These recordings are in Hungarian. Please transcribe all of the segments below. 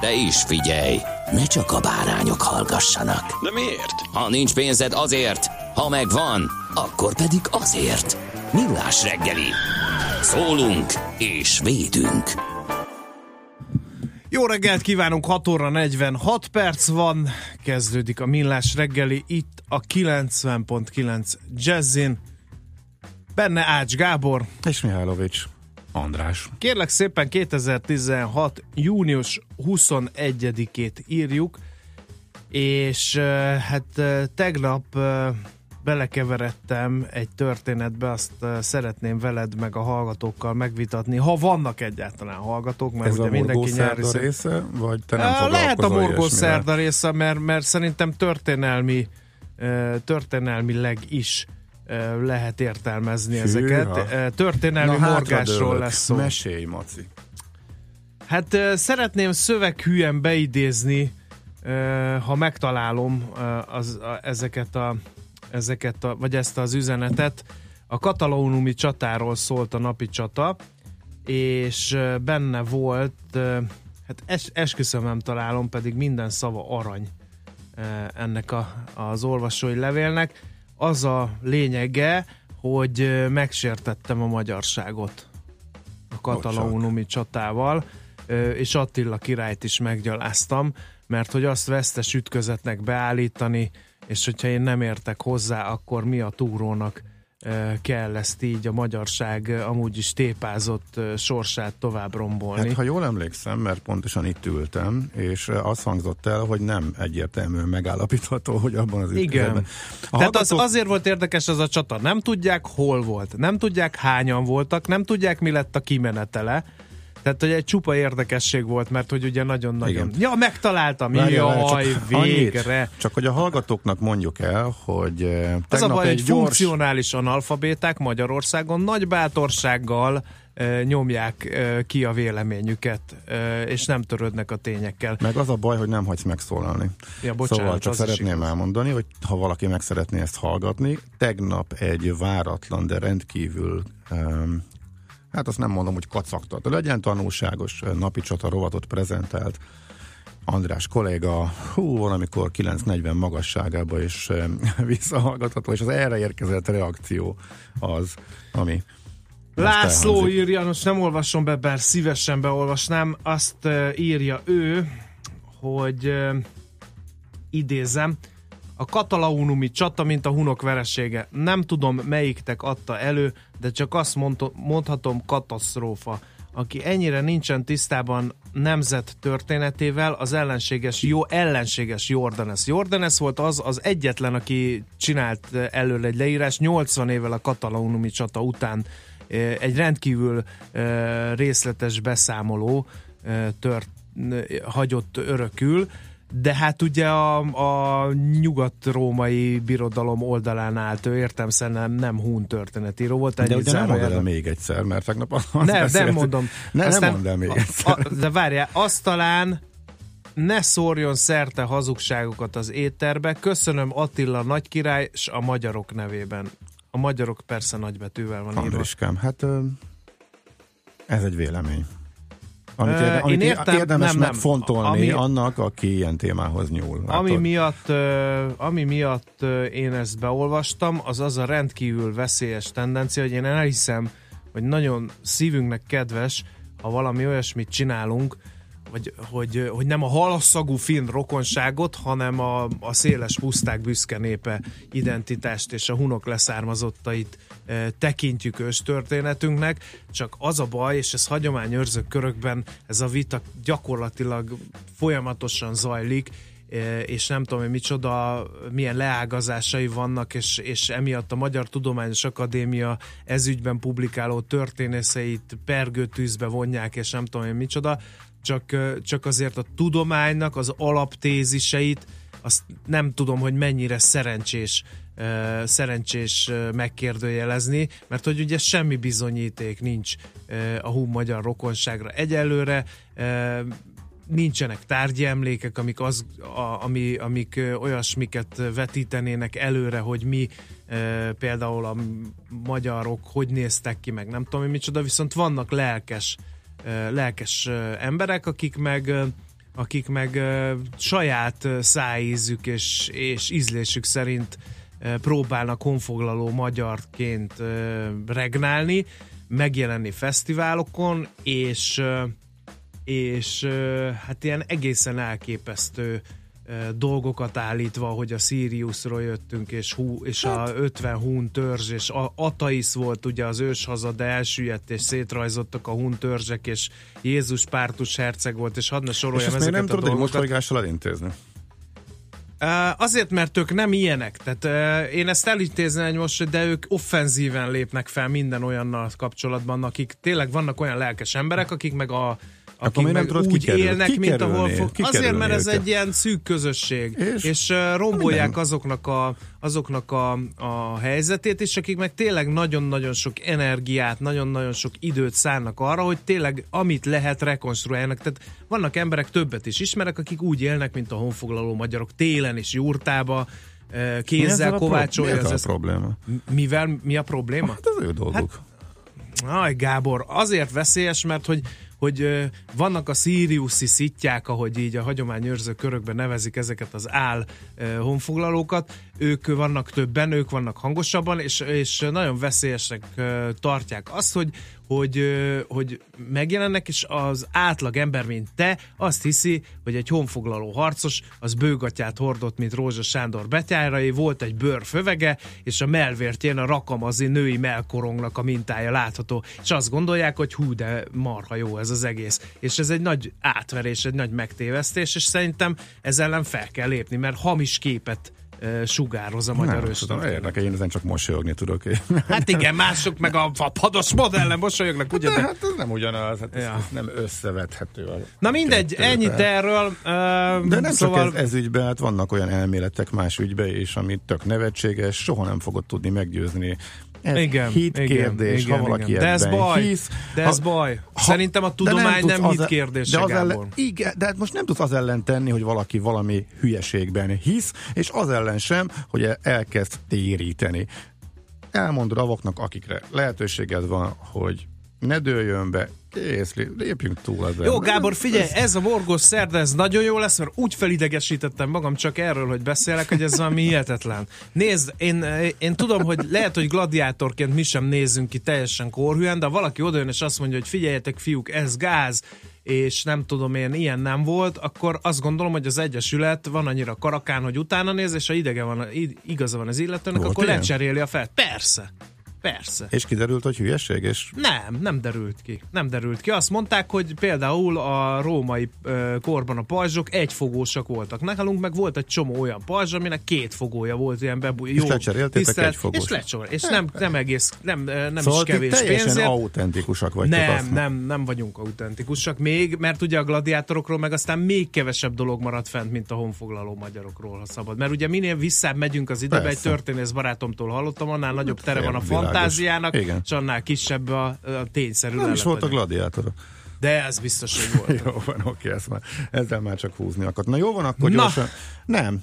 De is figyelj, ne csak a bárányok hallgassanak. De miért? Ha nincs pénzed azért, ha megvan, akkor pedig azért. Millás reggeli. Szólunk és védünk. Jó reggelt kívánunk, 6 óra 46 perc van, kezdődik a Millás reggeli itt a 90.9 Jazzin. Benne Ács Gábor. És Mihálovics András. Kérlek szépen 2016. június 21-ét írjuk, és hát tegnap belekeveredtem egy történetbe, azt szeretném veled meg a hallgatókkal megvitatni, ha vannak egyáltalán hallgatók, mert Ez ugye a mindenki nyári szem- része, vagy te nem Lehet a ilyesmivel? része, mert, mert szerintem történelmi, történelmileg is lehet értelmezni Hűha. ezeket. Történelmi Na, morgásról hátradőlök. lesz szó. Mesélj, Maci. Hát szeretném szöveghűen beidézni, ha megtalálom az, a, ezeket, a, ezeket a, vagy ezt az üzenetet. A katalónumi csatáról szólt a napi csata, és benne volt, hát es, esküszöm nem találom, pedig minden szava arany ennek a, az olvasói levélnek. Az a lényege, hogy megsértettem a magyarságot a katalónumi csatával, és Attila királyt is meggyaláztam, mert hogy azt vesztes ütközetnek beállítani, és hogyha én nem értek hozzá, akkor mi a túrónak kell ezt így a magyarság amúgy is tépázott sorsát tovább rombolni. Hát, ha jól emlékszem, mert pontosan itt ültem, és azt hangzott el, hogy nem egyértelműen megállapítható, hogy abban az Igen. A Tehát az, hallgatók- azért volt érdekes ez a csata. Nem tudják, hol volt. Nem tudják, hányan voltak. Nem tudják, mi lett a kimenetele. Tehát, hogy egy csupa érdekesség volt, mert hogy ugye nagyon-nagyon... Igen. Ja, megtaláltam! Várjál, Jaj, csak annyit, végre! Csak hogy a hallgatóknak mondjuk el, hogy eh, Az a baj, egy hogy gyors... funkcionális analfabéták Magyarországon nagy bátorsággal e, nyomják e, ki a véleményüket, és nem törődnek a tényekkel. Meg az a baj, hogy nem hagysz megszólalni. Ja, bocsánat, szóval csak szeretném elmondani, hogy ha valaki meg szeretné ezt hallgatni, tegnap egy váratlan, de rendkívül um, hát azt nem mondom, hogy kacagtat, de legyen tanulságos napi csata rovatot prezentált András kolléga, hú, valamikor 9.40 magasságába is visszahallgatható, és az erre érkezett reakció az, ami László írja, most nem olvasom be, bár szívesen beolvasnám, azt írja ő, hogy idézem, a katalaunumi csata, mint a hunok veresége. Nem tudom, melyiktek adta elő, de csak azt mondto- mondhatom, katasztrófa. Aki ennyire nincsen tisztában nemzet történetével, az ellenséges, jó, ellenséges Jordanes. Jordanes volt az, az egyetlen, aki csinált eh, elől egy leírás 80 évvel a katalaunumi csata után eh, egy rendkívül eh, részletes beszámoló tört, hagyott örökül, de hát ugye a, a nyugat-római birodalom oldalán állt ő, értem nem, nem hun történetíró volt. De ugye nem mondd el még egyszer, mert tegnap azt Nem, nem beszéltük. mondom. Ne, Aztán nem mondd el még a- egyszer. A, de várjál, azt talán ne szórjon szerte hazugságokat az étterbe. Köszönöm Attila nagykirály és a magyarok nevében. A magyarok persze nagybetűvel van írva. Andriskám, hát ö, ez egy vélemény. Amit, érde, én amit értem, érdemes nem, nem. megfontolni Ami- annak, aki ilyen témához nyúl. Ami Látod? miatt, ö, ami miatt én ezt beolvastam, az az a rendkívül veszélyes tendencia, hogy én elhiszem, hogy nagyon szívünknek kedves, ha valami olyasmit csinálunk, vagy hogy, hogy nem a halaszagú finn rokonságot, hanem a, a széles puszták büszke népe identitást és a hunok leszármazottait e, tekintjük őstörténetünknek, csak az a baj, és ez hagyományőrzők körökben ez a vita gyakorlatilag folyamatosan zajlik, e, és nem tudom, hogy micsoda, milyen leágazásai vannak, és, és emiatt a Magyar Tudományos Akadémia ezügyben publikáló történészeit pergőtűzbe vonják, és nem tudom, hogy micsoda csak, csak azért a tudománynak az alaptéziseit azt nem tudom, hogy mennyire szerencsés szerencsés megkérdőjelezni, mert hogy ugye semmi bizonyíték nincs a hú magyar rokonságra. Egyelőre, nincsenek tárgyi emlékek, amik, az, ami, amik olyasmiket vetítenének előre, hogy mi például a magyarok hogy néztek ki, meg nem tudom, hogy micsoda, viszont vannak lelkes lelkes emberek, akik meg akik meg saját szájízük és, és ízlésük szerint próbálnak honfoglaló magyarként regnálni, megjelenni fesztiválokon, és, és hát ilyen egészen elképesztő dolgokat állítva, hogy a Siriusról jöttünk, és, hú, és a 50 hát- hún törzs, és a Ataisz volt ugye az őshaza, de elsüllyedt, és szétrajzottak a hún törzsek, és Jézus pártus herceg volt, és hadd ne soroljam és ezeket nem a tudod dolgokat. egy mosolygással elintézni? Azért, mert ők nem ilyenek. Tehát én ezt elintézni most, de ők offenzíven lépnek fel minden olyannal kapcsolatban, akik tényleg vannak olyan lelkes emberek, akik meg a akik meg nem tudod, úgy kikerül, élnek, kikerülni, mint ahol fog. Azért, mert ez egy ilyen szűk közösség, és, és rombolják minden. azoknak, a, azoknak a, a helyzetét, és akik meg tényleg nagyon-nagyon sok energiát, nagyon-nagyon sok időt szánnak arra, hogy tényleg amit lehet rekonstruáljanak. Tehát vannak emberek, többet is ismerek, akik úgy élnek, mint a honfoglaló magyarok télen és jurtába, kézzel kovácsolja. Mi ez a probléma? Mivel, mi a probléma? Hát az ő dolguk. Hát, Aj, Gábor, azért veszélyes, mert hogy hogy vannak a Siriuszi szitják, ahogy így a hagyományőrző körökben nevezik ezeket az áll honfoglalókat, ők vannak többen, ők vannak hangosabban, és, és nagyon veszélyesnek tartják azt, hogy, hogy, hogy megjelennek, és az átlag ember, mint te, azt hiszi, hogy egy honfoglaló harcos, az bőgatját hordott, mint Rózsa Sándor betyárai, volt egy bőrfövege, és a melvértjén a rakamazi női melkorongnak a mintája látható, és azt gondolják, hogy hú, de marha jó ez az egész. És ez egy nagy átverés, egy nagy megtévesztés, és szerintem ezzel ellen fel kell lépni, mert hamis képet sugároz a magyar Nem, Érdekel, én ezen csak mosolyogni tudok. Hát igen, mások meg a pados modellen mosolyognak, ugye? De, hát ez nem ugyanaz, hát ez, ja. ez nem összevethető. Na mindegy, kettő, ennyit erről. Uh, de nem szóval... csak ez, ez ügyben, hát vannak olyan elméletek más ügybe is, amit tök nevetséges, soha nem fogod tudni meggyőzni ez igen, hit igen, kérdés, igen, ha valaki igen. De ez baj, hisz, de ez ha, baj. Szerintem a tudomány nem, nem hit kérdése, de az ellen, Igen, de hát most nem tudsz az ellen tenni, hogy valaki valami hülyeségben hisz, és az ellen sem, hogy elkezd téríteni. Elmondod avoknak, akikre lehetőséged van, hogy ne dőljön be, Kész, lépjünk túl ezen. Jó, Gábor, figyelj, ez a morgos szerda, ez nagyon jó lesz, mert úgy felidegesítettem magam csak erről, hogy beszélek, hogy ez valami hihetetlen. Nézd, én, én tudom, hogy lehet, hogy gladiátorként mi sem nézzünk ki teljesen korhűen, de valaki odajön és azt mondja, hogy figyeljetek, fiúk, ez gáz, és nem tudom én, ilyen nem volt, akkor azt gondolom, hogy az Egyesület van annyira karakán, hogy utána néz, és ha idege van, igaza van az illetőnek, volt akkor ilyen? lecseréli a fel. Persze. Persze. És kiderült, hogy hülyeség? És... Nem, nem derült ki. Nem derült ki. Azt mondták, hogy például a római ö, korban a pajzsok egyfogósak voltak. Nálunk meg volt egy csomó olyan pajzs, aminek két fogója volt ilyen bebúj. És lecseréltétek egy fogós. És lecseréltétek. És nem, nem egész, nem, nem szóval is kevés pénzért. autentikusak vagytok. Nem, nem, nem vagyunk autentikusak még, mert ugye a gladiátorokról meg aztán még kevesebb dolog maradt fent, mint a honfoglaló magyarokról, ha szabad. Mert ugye minél visszább megyünk az időbe, Persze. egy történész barátomtól hallottam, annál nagyobb tere van a fantázia fantáziának, Igen. és annál kisebb a, a tényszerű Nem is volt a gladiátor. De ez biztos, hogy volt. jó van, oké, ezt már, ezzel már csak húzni akart. Na jó van, akkor Na. gyorsan. Nem,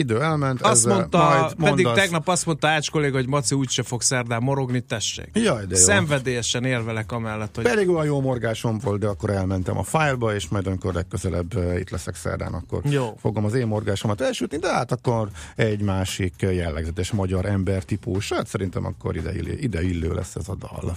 idő elment. Azt ezzel mondta, majd mondasz... pedig tegnap azt mondta Ács kolléga, hogy Maci úgyse fog szerdán morogni, tessék. Jaj, de jó. Szenvedélyesen érvelek amellett, hogy... Pedig olyan jó morgásom volt, de akkor elmentem a fájlba, és majd amikor legközelebb uh, itt leszek szerdán, akkor jó. fogom az én morgásomat elsütni, de hát akkor egy másik jellegzetes magyar embertípus, hát szerintem akkor ide, illő, ide illő lesz ez a dal.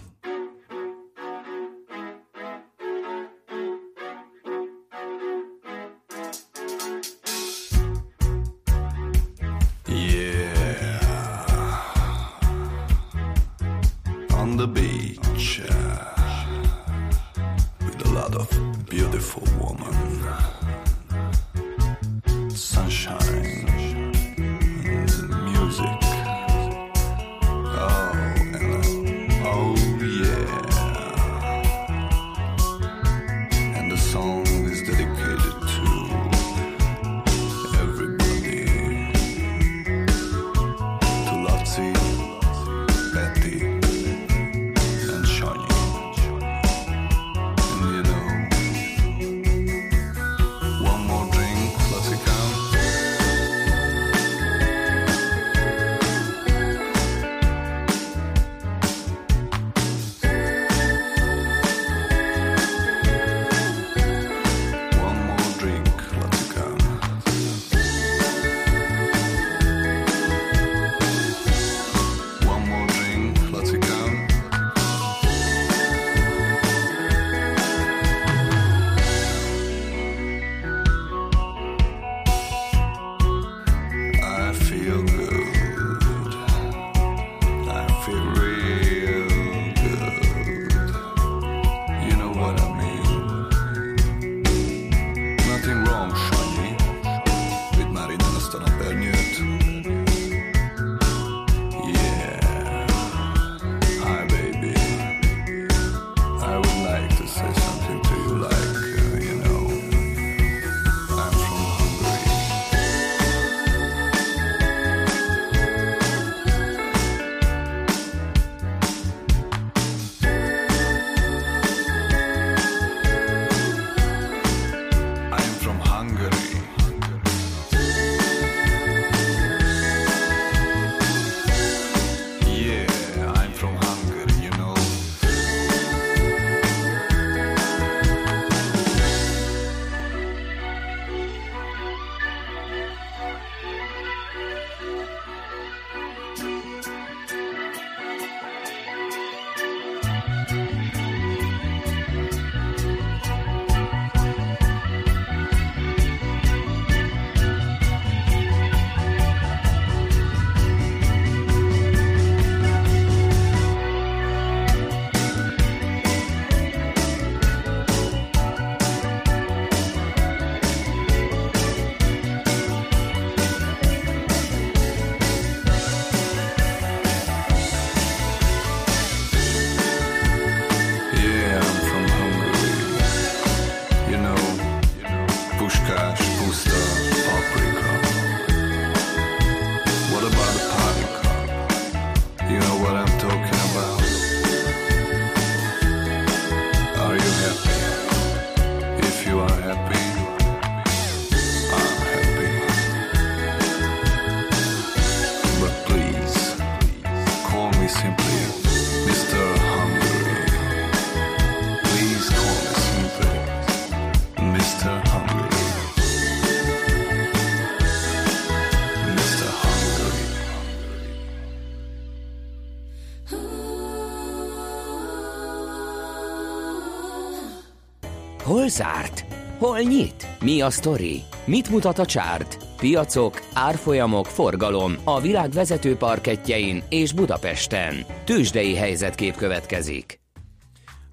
Hol nyit? Mi a sztori? Mit mutat a csárt? Piacok, árfolyamok, forgalom a világ vezető parketjein és Budapesten. Tősdei helyzetkép következik.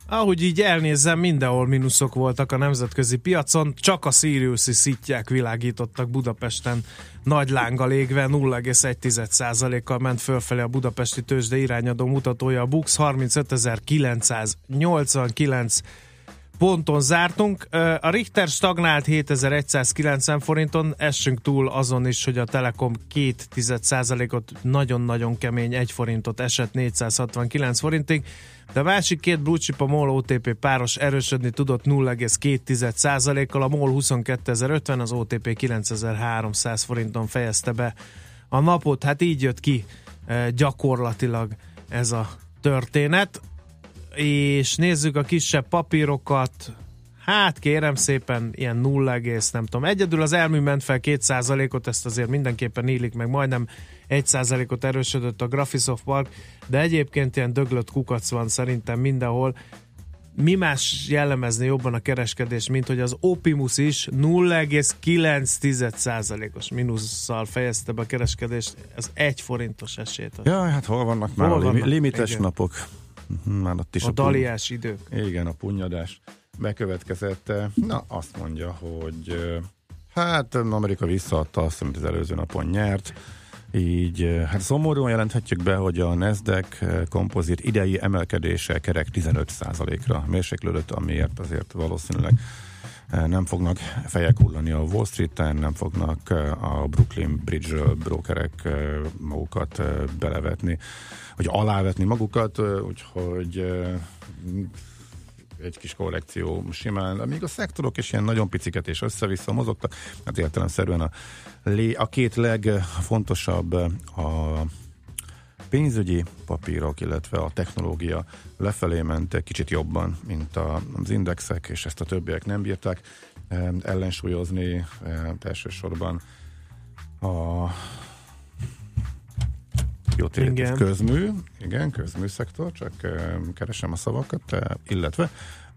Ahogy így elnézem, mindenhol mínuszok voltak a nemzetközi piacon, csak a Siriuszi szitják világítottak Budapesten nagy lánggal égve, 0,1%-kal ment fölfelé a budapesti tőzsde irányadó mutatója, a Bux 35.989 ponton zártunk. A Richter stagnált 7190 forinton, essünk túl azon is, hogy a Telekom 2,1%-ot nagyon-nagyon kemény 1 forintot esett 469 forintig, de a másik két blue a MOL OTP páros erősödni tudott 0,2%-kal, a MOL 22.050, az OTP 9300 forinton fejezte be a napot, hát így jött ki gyakorlatilag ez a történet és nézzük a kisebb papírokat, hát kérem szépen, ilyen 0, nem tudom. Egyedül az elmű ment fel 2%-ot, ezt azért mindenképpen ílik meg, majdnem 1%-ot erősödött a Graphisoft Park, de egyébként ilyen döglött kukac van szerintem mindenhol. Mi más jellemezni jobban a kereskedés, mint hogy az Opimus is 0,9%-os mínusszal fejezte be a kereskedést, ez egy forintos esélyt. ad. Ja, hát hol vannak már Hol a vannak? limites Igen. napok? Mhm, Már ott is A puny- daliás idők. Igen, a punyadás. bekövetkezett. Na, azt mondja, hogy hát Amerika visszaadta azt, amit az előző napon nyert, így hát szomorúan jelenthetjük be, hogy a Nasdaq kompozit idei emelkedése kerek 15%-ra mérséklődött, amiért azért valószínűleg nem fognak fejek hullani a Wall Street-en, nem fognak a Brooklyn Bridge brokerek ö, magukat belevetni, vagy alávetni magukat, úgyhogy egy kis korrekció simán, de még a szektorok is ilyen nagyon piciket és össze-vissza mozogtak, hát értelemszerűen a, lé- a két legfontosabb a pénzügyi papírok, illetve a technológia lefelé ment kicsit jobban, mint az indexek, és ezt a többiek nem bírták ellensúlyozni, elsősorban a jó Igen. közmű, igen, közmű szektor, csak keresem a szavakat, illetve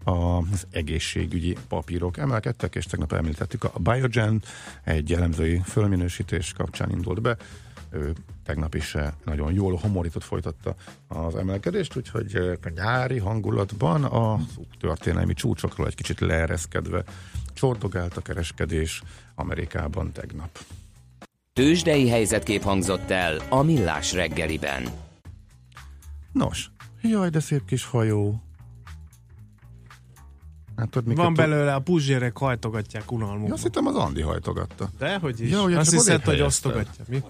az egészségügyi papírok emelkedtek, és tegnap említettük a Biogen egy elemzői fölminősítés kapcsán indult be, ő tegnap is nagyon jól homorított folytatta az emelkedést, úgyhogy a nyári hangulatban a történelmi csúcsokról egy kicsit leereszkedve csordogált a kereskedés Amerikában tegnap. Tőzsdei helyzetkép hangzott el a Millás reggeliben. Nos, jaj, de szép kis hajó. Hát, tudod, miket Van tud- belőle, a puzsérek hajtogatják Ja, unalmukban. azt hittem az Andi hajtogatta. De, hogy is? Ja, ugye Azt hiszed, hogy osztogatja. Mi?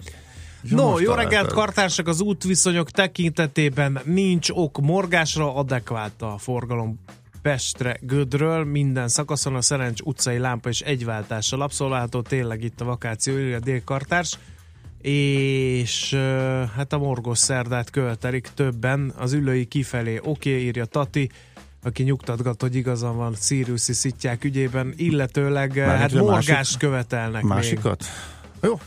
Ja, No, jó reggelt, kartársak! Az útviszonyok tekintetében nincs ok morgásra, adekvált a forgalom Pestre, Gödről, minden szakaszon a Szerencs utcai lámpa és egyváltással abszolválható, tényleg itt a vakáció, írja a délkartárs, és hát a morgos szerdát követelik többen, az ülői kifelé, oké, okay, írja Tati, aki nyugtatgat, hogy igazán van Siriuszi szitják ügyében, illetőleg Mármint, hát morgást másik- követelnek még. Másikat? Jó,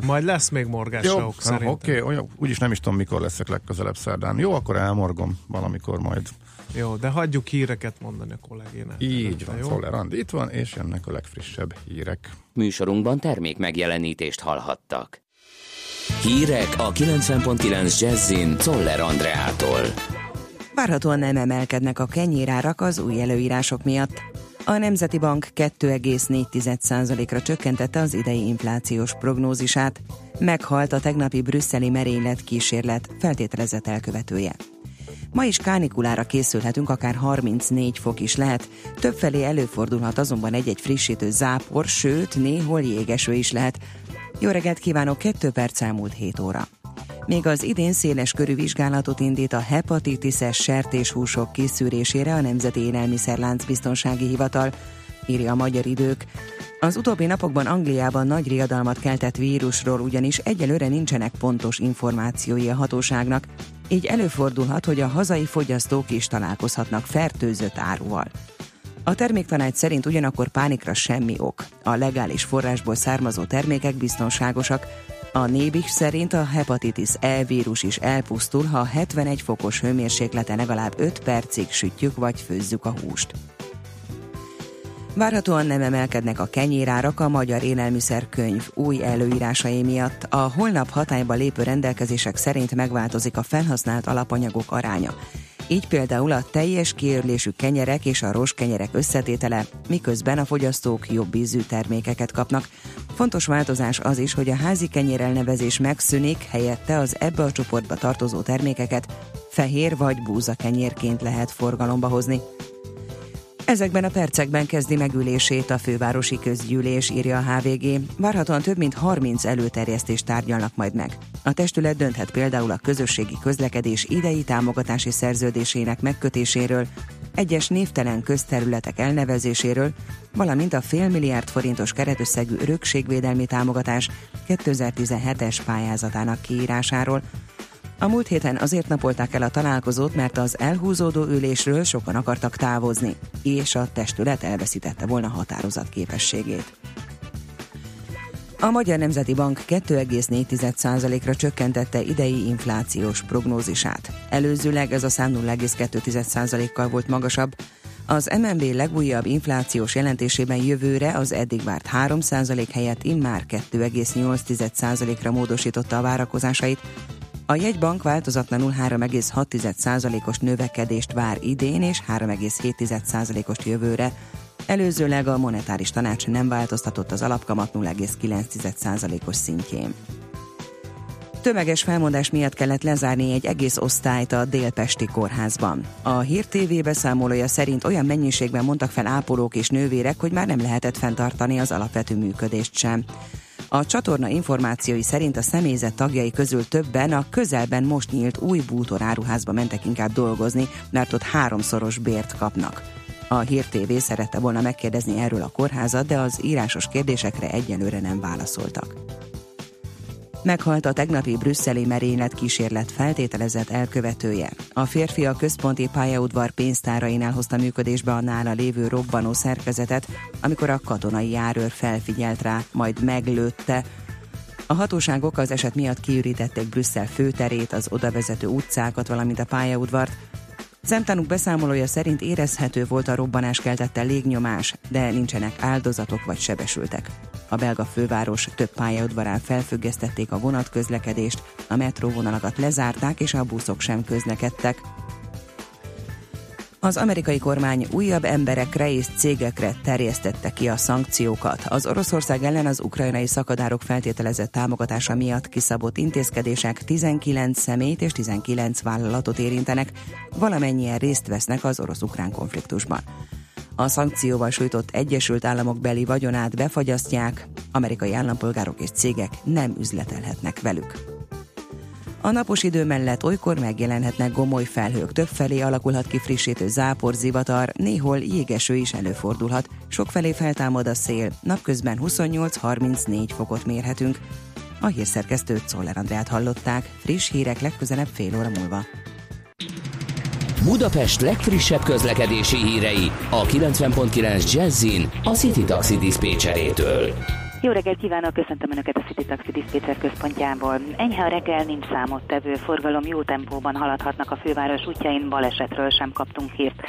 Majd lesz még morgásra jó, szerintem. oké, olyan, úgyis nem is tudom, mikor leszek legközelebb szerdán. Jó, akkor elmorgom valamikor majd. Jó, de hagyjuk híreket mondani a kollégének. Így van, jó? Szoller Andi itt van, és jönnek a legfrissebb hírek. Műsorunkban termék megjelenítést hallhattak. Hírek a 90.9 Jazzin Toller Andreától. Várhatóan nem emelkednek a kenyérárak az új előírások miatt. A Nemzeti Bank 2,4%-ra csökkentette az idei inflációs prognózisát. Meghalt a tegnapi brüsszeli merénylet kísérlet feltételezett elkövetője. Ma is kánikulára készülhetünk, akár 34 fok is lehet. Többfelé előfordulhat azonban egy-egy frissítő zápor, sőt, néhol jégeső is lehet. Jó reggelt kívánok, 2 perc elmúlt 7 óra. Még az idén széles körű vizsgálatot indít a hepatitises sertéshúsok kiszűrésére a Nemzeti Élelmiszerlánc Biztonsági Hivatal, írja a Magyar Idők. Az utóbbi napokban Angliában nagy riadalmat keltett vírusról ugyanis egyelőre nincsenek pontos információi a hatóságnak, így előfordulhat, hogy a hazai fogyasztók is találkozhatnak fertőzött áruval. A terméktanács szerint ugyanakkor pánikra semmi ok. A legális forrásból származó termékek biztonságosak. A Nébis szerint a hepatitis E vírus is elpusztul, ha 71 fokos hőmérsékleten legalább 5 percig sütjük vagy főzzük a húst. Várhatóan nem emelkednek a kenyérárak a Magyar Élelmiszerkönyv új előírásai miatt. A holnap hatályba lépő rendelkezések szerint megváltozik a felhasznált alapanyagok aránya. Így például a teljes kiörlésű kenyerek és a roskenyerek összetétele, miközben a fogyasztók jobb ízű termékeket kapnak. Fontos változás az is, hogy a házi kenyér elnevezés megszűnik, helyette az ebbe a csoportba tartozó termékeket fehér vagy búza kenyérként lehet forgalomba hozni. Ezekben a percekben kezdi megülését a fővárosi közgyűlés, írja a HVG. Várhatóan több mint 30 előterjesztést tárgyalnak majd meg. A testület dönthet például a közösségi közlekedés idei támogatási szerződésének megkötéséről, egyes névtelen közterületek elnevezéséről, valamint a félmilliárd forintos keretösszegű örökségvédelmi támogatás 2017-es pályázatának kiírásáról, a múlt héten azért napolták el a találkozót, mert az elhúzódó ülésről sokan akartak távozni, és a testület elveszítette volna határozat képességét. A Magyar Nemzeti Bank 2,4%-ra csökkentette idei inflációs prognózisát. Előzőleg ez a szám 0,2%-kal volt magasabb. Az MNB legújabb inflációs jelentésében jövőre az eddig várt 3% helyett immár 2,8%-ra módosította a várakozásait, A jegybank változatlanul 3,6%-os növekedést vár idén és 3,7%-os jövőre. Előzőleg a monetáris tanács nem változtatott az alapkamat 0,9%-os szintjén. Tömeges felmondás miatt kellett lezárni egy egész osztályt a Délpesti kórházban. A Hír TV beszámolója szerint olyan mennyiségben mondtak fel ápolók és nővérek, hogy már nem lehetett fenntartani az alapvető működést sem. A csatorna információi szerint a személyzet tagjai közül többen a közelben most nyílt új bútoráruházba mentek inkább dolgozni, mert ott háromszoros bért kapnak. A Hír TV szerette volna megkérdezni erről a kórházat, de az írásos kérdésekre egyelőre nem válaszoltak. Meghalt a tegnapi brüsszeli merénylet kísérlet feltételezett elkövetője. A férfi a központi pályaudvar pénztárainál hozta működésbe a nála lévő robbanó szerkezetet, amikor a katonai járőr felfigyelt rá, majd meglőtte. A hatóságok az eset miatt kiürítették Brüsszel főterét, az odavezető utcákat, valamint a pályaudvart, Szemtanúk beszámolója szerint érezhető volt a robbanás keltette légnyomás, de nincsenek áldozatok vagy sebesültek. A belga főváros több pályaudvarán felfüggesztették a vonatközlekedést, a metróvonalakat lezárták és a buszok sem közlekedtek. Az amerikai kormány újabb emberekre és cégekre terjesztette ki a szankciókat. Az Oroszország ellen az ukrajnai szakadárok feltételezett támogatása miatt kiszabott intézkedések 19 személyt és 19 vállalatot érintenek, valamennyien részt vesznek az orosz-ukrán konfliktusban. A szankcióval sújtott Egyesült Államok beli vagyonát befagyasztják, amerikai állampolgárok és cégek nem üzletelhetnek velük. A napos idő mellett olykor megjelenhetnek gomoly felhők, többfelé alakulhat ki frissítő zápor, zivatar, néhol jégeső is előfordulhat, sokfelé feltámad a szél, napközben 28-34 fokot mérhetünk. A hírszerkesztőt Szoller Andrát hallották, friss hírek legközelebb fél óra múlva. Budapest legfrissebb közlekedési hírei a 90.9 Jazzin a City Taxi Dispécsejétől. Jó reggelt kívánok, köszöntöm Önöket a City Taxi Dispatcher központjából. Enyhe a reggel, nincs számottevő, forgalom jó tempóban haladhatnak a főváros útjain, balesetről sem kaptunk hírt.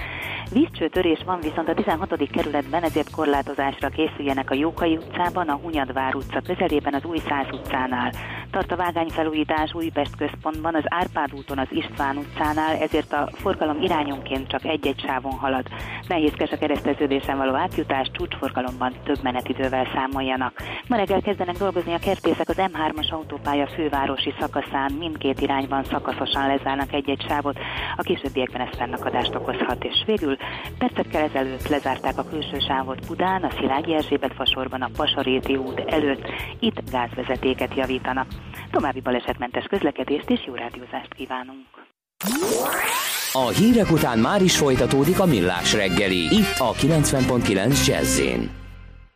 Vízcsőtörés van viszont a 16. kerületben, ezért korlátozásra készüljenek a Jókai utcában, a Hunyadvár utca közelében, az Új Száz utcánál. Tart a vágányfelújítás Újpest központban, az Árpád úton, az István utcánál, ezért a forgalom irányonként csak egy-egy sávon halad. Nehézkes a kereszteződésen való átjutás, csúcsforgalomban több menetidővel számoljanak. Ma reggel kezdenek dolgozni a kertészek az M3-as autópálya fővárosi szakaszán, mindkét irányban szakaszosan lezárnak egy-egy sávot, a későbbiekben ez fennakadást okozhat, és végül percekkel ezelőtt lezárták a külső sávot Budán, a Szilágyi Erzsébet fasorban, a Pasaréti út előtt, itt gázvezetéket javítanak. További balesetmentes közlekedést és jó rádiózást kívánunk! A hírek után már is folytatódik a millás reggeli, itt a 90.9 jazz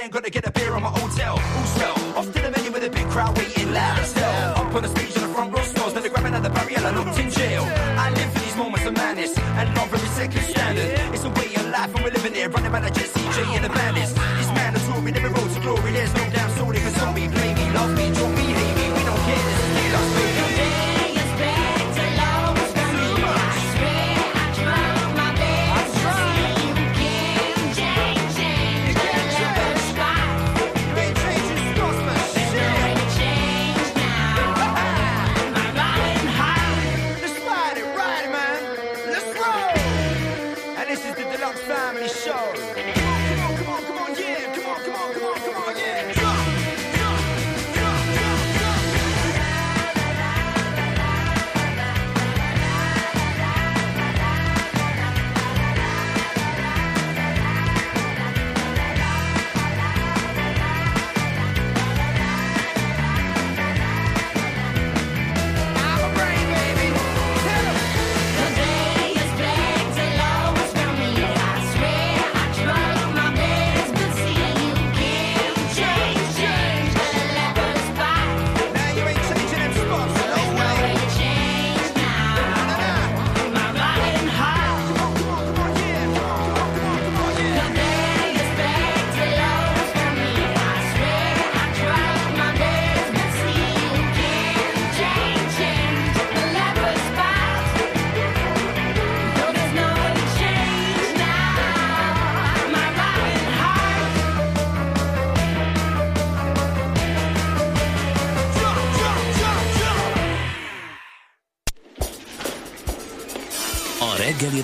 then got to get a beer on my hotel. All swell. Off to the menu with a big crowd waiting loud as hell. Up on the stage on the front row scores, then they grab another barrier I looked in jail. I live for these moments of madness and not very second standard. It's a way of life and we're living it, running by the Jesse J and the madness.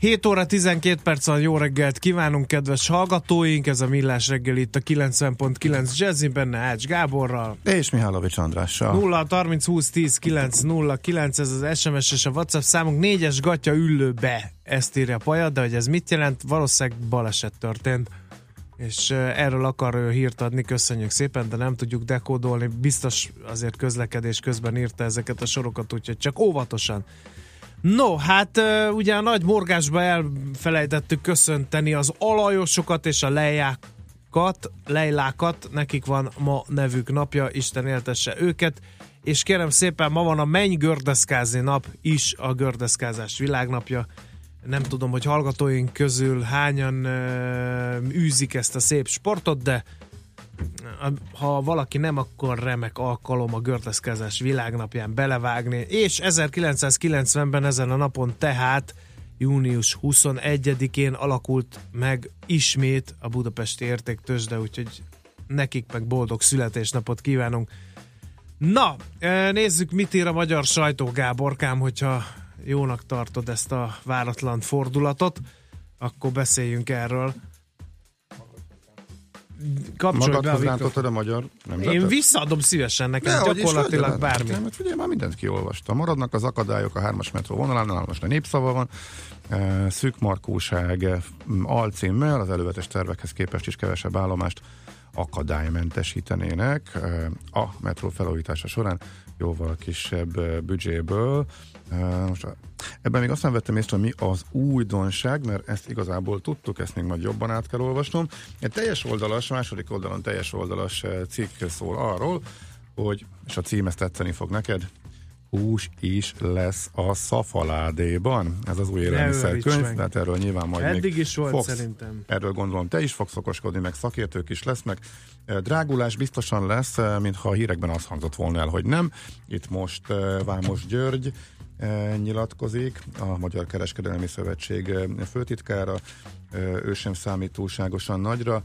7 óra 12 perc van, jó reggelt kívánunk, kedves hallgatóink! Ez a Millás reggel itt a 90.9 Jazzy, benne Ács Gáborral. És Mihálovics Andrással. 0 30 20 10 9 0 9, ez az SMS és a WhatsApp számunk. Négyes gatya ülőbe, ezt írja Paja, de hogy ez mit jelent? Valószínűleg baleset történt és erről akar ő hírt adni, köszönjük szépen, de nem tudjuk dekódolni, biztos azért közlekedés közben írta ezeket a sorokat, úgyhogy csak óvatosan. No, hát ugye a nagy morgásba elfelejtettük köszönteni az alajosokat és a lejákat, lejlákat, nekik van ma nevük napja, Isten éltesse őket, és kérem szépen, ma van a Menj gördeszkázni nap is, a gördeszkázás világnapja, nem tudom, hogy hallgatóink közül hányan uh, űzik ezt a szép sportot, de ha valaki nem, akkor remek alkalom a gördeszkázás világnapján belevágni. És 1990-ben ezen a napon tehát június 21-én alakult meg ismét a Budapesti Értéktősde, úgyhogy nekik meg boldog születésnapot kívánunk. Na, nézzük, mit ír a magyar sajtó, Gáborkám, hogyha jónak tartod ezt a váratlan fordulatot, akkor beszéljünk erről. Kapcsolj rántottad a magyar nemzetet? Én visszaadom szívesen nekem, De, gyakorlatilag bármi. Nem, figyelj, már mindent kiolvastam. Maradnak az akadályok a hármas metró vonalánál, most a népszava van, e, szűk markóság e, alcímmel, az előzetes tervekhez képest is kevesebb állomást akadálymentesítenének e, a metró felújítása során jóval kisebb büdzséből. Most ebben még azt nem vettem észre, hogy mi az újdonság, mert ezt igazából tudtuk, ezt még majd jobban át kell olvasnom. Egy teljes oldalas, második oldalon teljes oldalas cikk szól arról, hogy, és a cím ezt tetszeni fog neked, hús is lesz a szafaládéban. Ez az új élelmiszerkönyv, tehát erről nyilván majd Eddig még is volt fogsz, szerintem. Erről gondolom te is fogsz okoskodni, meg szakértők is lesznek. Drágulás biztosan lesz, mintha a hírekben azt hangzott volna el, hogy nem. Itt most Vámos György nyilatkozik, a Magyar Kereskedelmi Szövetség főtitkára, ő sem számít túlságosan nagyra,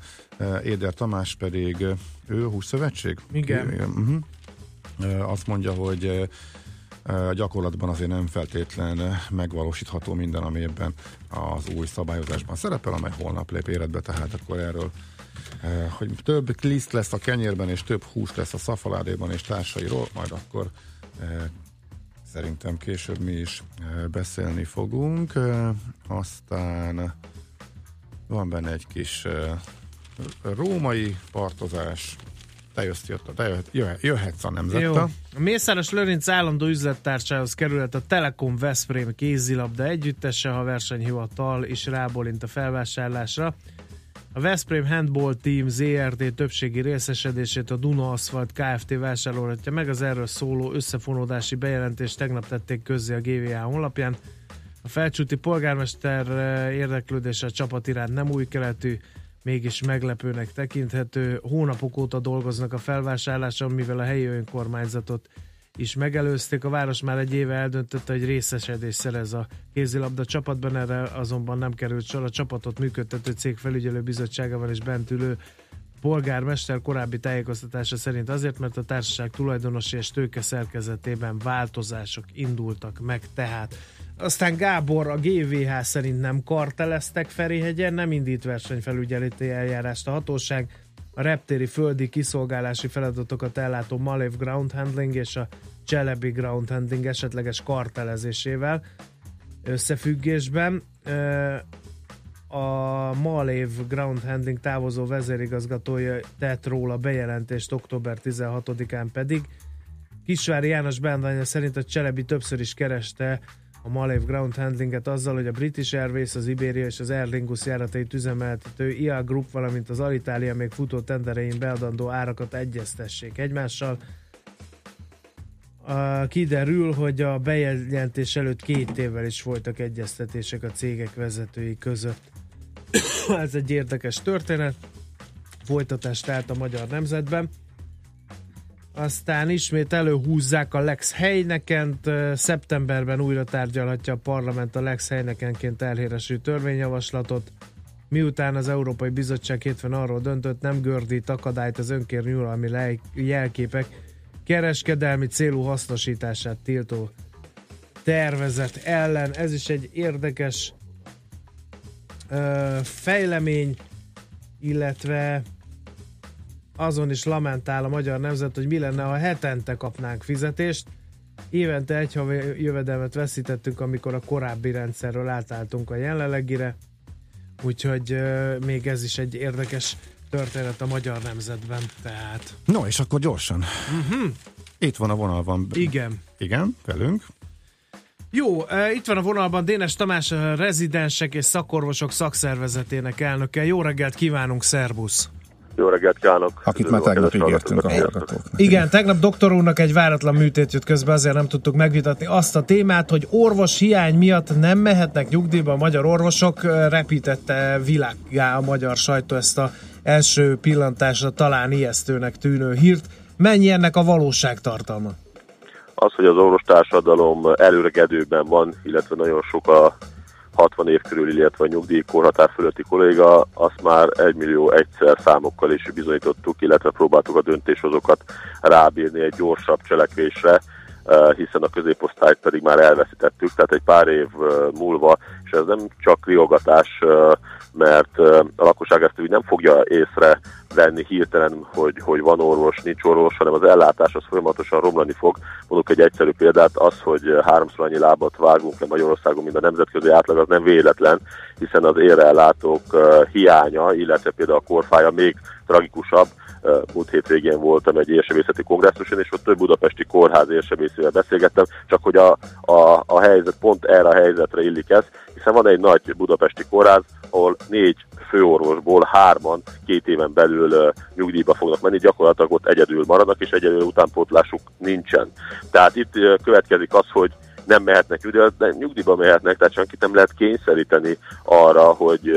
Éder Tamás pedig, ő húszszövetség? Igen. Uh-huh. Azt mondja, hogy gyakorlatban azért nem feltétlen megvalósítható minden, ami ebben az új szabályozásban szerepel, amely holnap lép életbe, tehát akkor erről hogy több liszt lesz a kenyérben, és több hús lesz a szafaládéban és társairól, majd akkor szerintem később mi is beszélni fogunk. Aztán van benne egy kis római partozás, te jössz, jött, te jöhet, jöhet, jöhetsz a nemzettel. Jó. A Mészáros Lőrinc állandó üzlettársához került a Telekom Veszprém kézilabda együttese, ha versenyhivatal is rábólint a felvásárlásra. A Veszprém Handball Team ZRT többségi részesedését a Duna Asphalt Kft. vásárolhatja meg. Az erről szóló összefonódási bejelentést tegnap tették közzé a GVA honlapján. A felcsúti polgármester eh, érdeklődése a csapat iránt nem új keletű, mégis meglepőnek tekinthető. Hónapok óta dolgoznak a felvásárláson, mivel a helyi önkormányzatot is megelőzték. A város már egy éve eldöntötte, hogy részesedés szerez a kézilabda csapatban, erre azonban nem került sor. A csapatot működtető cég felügyelő bizottságával és bent ülő polgármester korábbi tájékoztatása szerint azért, mert a társaság tulajdonosi és tőke szerkezetében változások indultak meg tehát. Aztán Gábor a GVH szerint nem karteleztek Ferihegyen, nem indít versenyfelügyeleti eljárást a hatóság, a reptéri földi kiszolgálási feladatokat ellátó Malev Ground Handling és a Celebi Ground Handling esetleges kartelezésével összefüggésben. A Malev Ground Handling távozó vezérigazgatója tett róla bejelentést október 16-án pedig. Kisvári János beadványa szerint a Cselebi többször is kereste a Malév Ground Handlinget azzal, hogy a British Airways, az Iberia és az Aer Lingus járatait üzemeltető IA Group, valamint az Alitalia még futó tenderein beadandó árakat egyeztessék egymással. Kiderül, hogy a bejelentés előtt két évvel is voltak egyeztetések a cégek vezetői között. Ez egy érdekes történet. Folytatás tehát a magyar nemzetben. Aztán ismét előhúzzák a Lex Heinekent. Szeptemberben újra tárgyalhatja a parlament a Lex Heinekenként elhéresű törvényjavaslatot. Miután az Európai Bizottság hétfőn arról döntött, nem gördít akadályt az önkérnyúlalmi jelképek kereskedelmi célú hasznosítását tiltó tervezet ellen. Ez is egy érdekes ö, fejlemény, illetve azon is lamentál a magyar nemzet, hogy mi lenne, ha hetente kapnánk fizetést. Évente egy havi jövedelmet veszítettünk, amikor a korábbi rendszerről átálltunk a jelenlegire, úgyhogy euh, még ez is egy érdekes történet a magyar nemzetben. Tehát. No, és akkor gyorsan. Uh-huh. Itt van a vonalban. Igen. Igen, velünk. Jó, itt van a vonalban Dénes Tamás, a rezidensek és szakorvosok szakszervezetének elnöke. Jó reggelt kívánunk, szervusz! Jó reggelt kívánok! Akit már tegnap ígértünk a hallgatóknak. Igen, tegnap doktor úrnak egy váratlan műtét jött közben, azért nem tudtuk megvitatni azt a témát, hogy orvos hiány miatt nem mehetnek nyugdíjba a magyar orvosok. Repítette világgá a magyar sajtó ezt a első pillantásra talán ijesztőnek tűnő hírt. Mennyi ennek a valóságtartalma? Az, hogy az orvostársadalom előregedőben van, illetve nagyon sok a 60 év körül, illetve a nyugdíjkorhatár fölötti kolléga, azt már egy millió egyszer számokkal is bizonyítottuk, illetve próbáltuk a döntéshozókat rábírni egy gyorsabb cselekvésre, hiszen a középosztályt pedig már elveszítettük, tehát egy pár év múlva, és ez nem csak riogatás, mert a lakosság ezt úgy nem fogja észre venni hirtelen, hogy, hogy van orvos, nincs orvos, hanem az ellátás az folyamatosan romlani fog. Mondok egy egyszerű példát, az, hogy háromszor annyi lábat vágunk le Magyarországon, mint a nemzetközi átlag, az nem véletlen, hiszen az érreellátók hiánya, illetve például a korfája még tragikusabb, múlt hétvégén voltam egy érsebészeti kongresszuson, és ott több budapesti kórház érsebészével beszélgettem, csak hogy a, a, a helyzet pont erre a helyzetre illik ez, hiszen van egy nagy budapesti kórház, ahol négy főorvosból hárman két éven belül nyugdíjba fognak menni, gyakorlatilag ott egyedül maradnak, és egyedül utánpótlásuk nincsen. Tehát itt következik az, hogy nem mehetnek nyugdíjba, de nyugdíjba mehetnek, tehát senkit nem lehet kényszeríteni arra, hogy,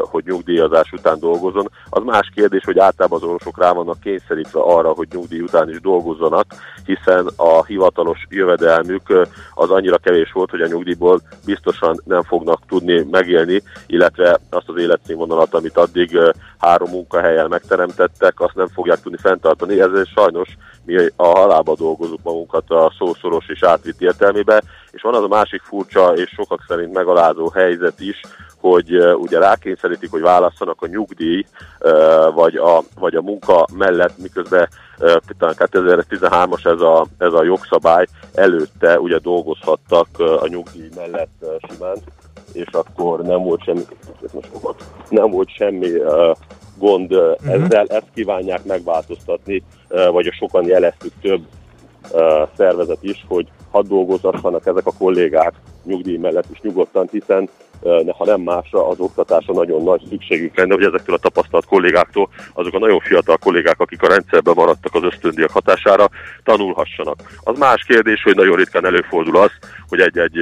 hogy nyugdíjazás után dolgozzon. Az más kérdés, hogy általában az orvosok rá vannak kényszerítve arra, hogy nyugdíj után is dolgozzanak, hiszen a hivatalos jövedelmük az annyira kevés volt, hogy a nyugdíjból biztosan nem fognak tudni megélni, illetve azt az életszínvonalat, amit addig három munkahelyel megteremtettek, azt nem fogják tudni fenntartani. Ezért sajnos mi a halálba dolgozunk magunkat a szószoros és átvitt értelmébe, és van az a másik furcsa és sokak szerint megalázó helyzet is, hogy uh, ugye rákényszerítik, hogy válasszanak a nyugdíj uh, vagy, a, vagy a munka mellett, miközben uh, 2013-as ez a, ez a jogszabály előtte ugye dolgozhattak uh, a nyugdíj mellett uh, simán, és akkor nem volt semmi, nem volt semmi uh, gond uh-huh. ezzel, ezt kívánják megváltoztatni, uh, vagy a sokan jeleztük több uh, szervezet is, hogy hadd dolgozhassanak ezek a kollégák nyugdíj mellett is nyugodtan, hiszen ha nem másra, az oktatásra nagyon nagy szükségük lenne, hogy ezektől a tapasztalt kollégáktól, azok a nagyon fiatal kollégák, akik a rendszerben maradtak az ösztöndiak hatására, tanulhassanak. Az más kérdés, hogy nagyon ritkán előfordul az, hogy egy-egy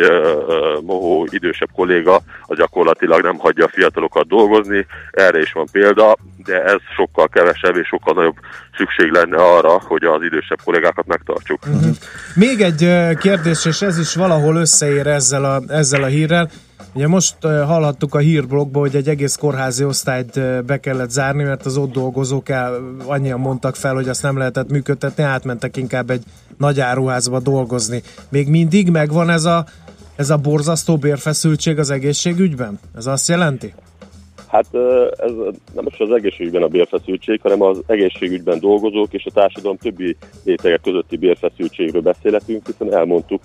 mohó idősebb kolléga az gyakorlatilag nem hagyja a fiatalokat dolgozni, erre is van példa, de ez sokkal kevesebb és sokkal nagyobb szükség lenne arra, hogy az idősebb kollégákat megtartsuk. Uh-huh. Még egy kérdés, és ez is valahol összeér ezzel a, ezzel a hírrel. Ugye most hallhattuk a hírblogból, hogy egy egész kórházi osztályt be kellett zárni, mert az ott dolgozók el, annyian mondtak fel, hogy azt nem lehetett működtetni, átmentek inkább egy nagy áruházba dolgozni. Még mindig megvan ez a, ez a borzasztó bérfeszültség az egészségügyben? Ez azt jelenti? Hát ez nem is az egészségügyben a bérfeszültség, hanem az egészségügyben dolgozók és a társadalom többi rétegek közötti bérfeszültségről beszélhetünk, hiszen elmondtuk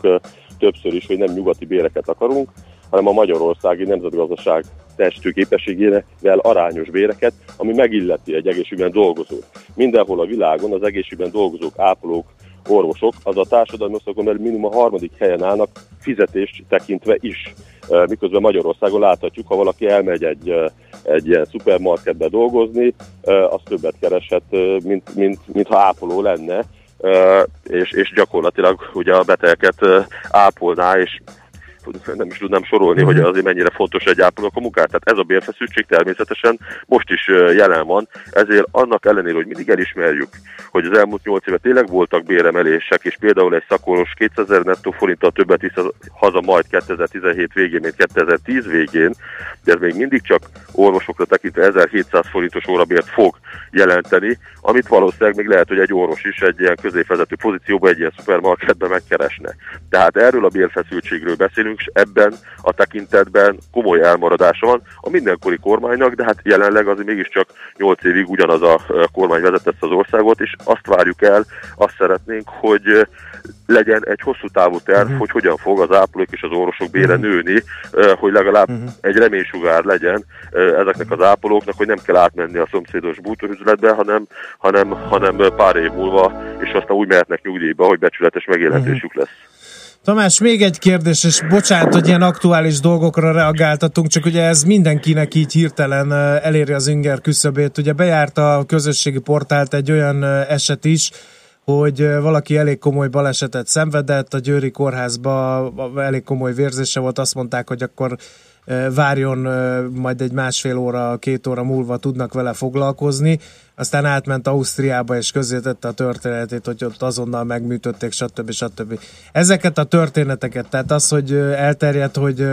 többször is, hogy nem nyugati béreket akarunk, hanem a magyarországi nemzetgazdaság testű képességével arányos béreket, ami megilleti egy egészségügyben dolgozót. Mindenhol a világon az egészségügyben dolgozók, ápolók, orvosok, az a társadalmi osztokon belül minimum a harmadik helyen állnak fizetést tekintve is. Miközben Magyarországon láthatjuk, ha valaki elmegy egy, egy ilyen szupermarketbe dolgozni, az többet kereshet, mint, mint, mint ha ápoló lenne, és, és gyakorlatilag ugye a betegeket ápolná, és nem is tudnám sorolni, hogy azért mennyire fontos egy ápolók a munkát. Tehát ez a bérfeszültség természetesen most is jelen van, ezért annak ellenére, hogy mindig elismerjük, hogy az elmúlt 8 éve tényleg voltak béremelések, és például egy szakoros 2000 nettó forinttal többet visz haza majd 2017 végén, mint 2010 végén, de ez még mindig csak orvosokra tekintve 1700 forintos órabért fog jelenteni, amit valószínűleg még lehet, hogy egy orvos is egy ilyen középvezető pozícióban, egy ilyen szupermarketben megkeresne. Tehát erről a bérfeszültségről beszélünk, és ebben a tekintetben komoly elmaradása van a mindenkori kormánynak, de hát jelenleg azért mégiscsak 8 évig ugyanaz a kormány vezetett az országot, és azt várjuk el, azt szeretnénk, hogy legyen egy hosszú távú terv, uh-huh. hogy hogyan fog az ápolók és az orvosok bére uh-huh. nőni, hogy legalább uh-huh. egy reménysugár legyen ezeknek az ápolóknak, hogy nem kell átmenni a szomszédos bútorüzletbe, hanem, hanem, hanem pár év múlva, és aztán úgy mehetnek nyugdíjba, hogy becsületes megélhetésük uh-huh. lesz. Tamás, még egy kérdés, és bocsánat, hogy ilyen aktuális dolgokra reagáltatunk, csak ugye ez mindenkinek így hirtelen eléri az inger küszöbét. Ugye bejárta a közösségi portált egy olyan eset is, hogy valaki elég komoly balesetet szenvedett, a Győri kórházba elég komoly vérzése volt, azt mondták, hogy akkor várjon majd egy másfél óra, két óra múlva tudnak vele foglalkozni. Aztán átment Ausztriába és közzétette a történetét, hogy ott azonnal megműtötték, stb. stb. Ezeket a történeteket, tehát az, hogy elterjedt, hogy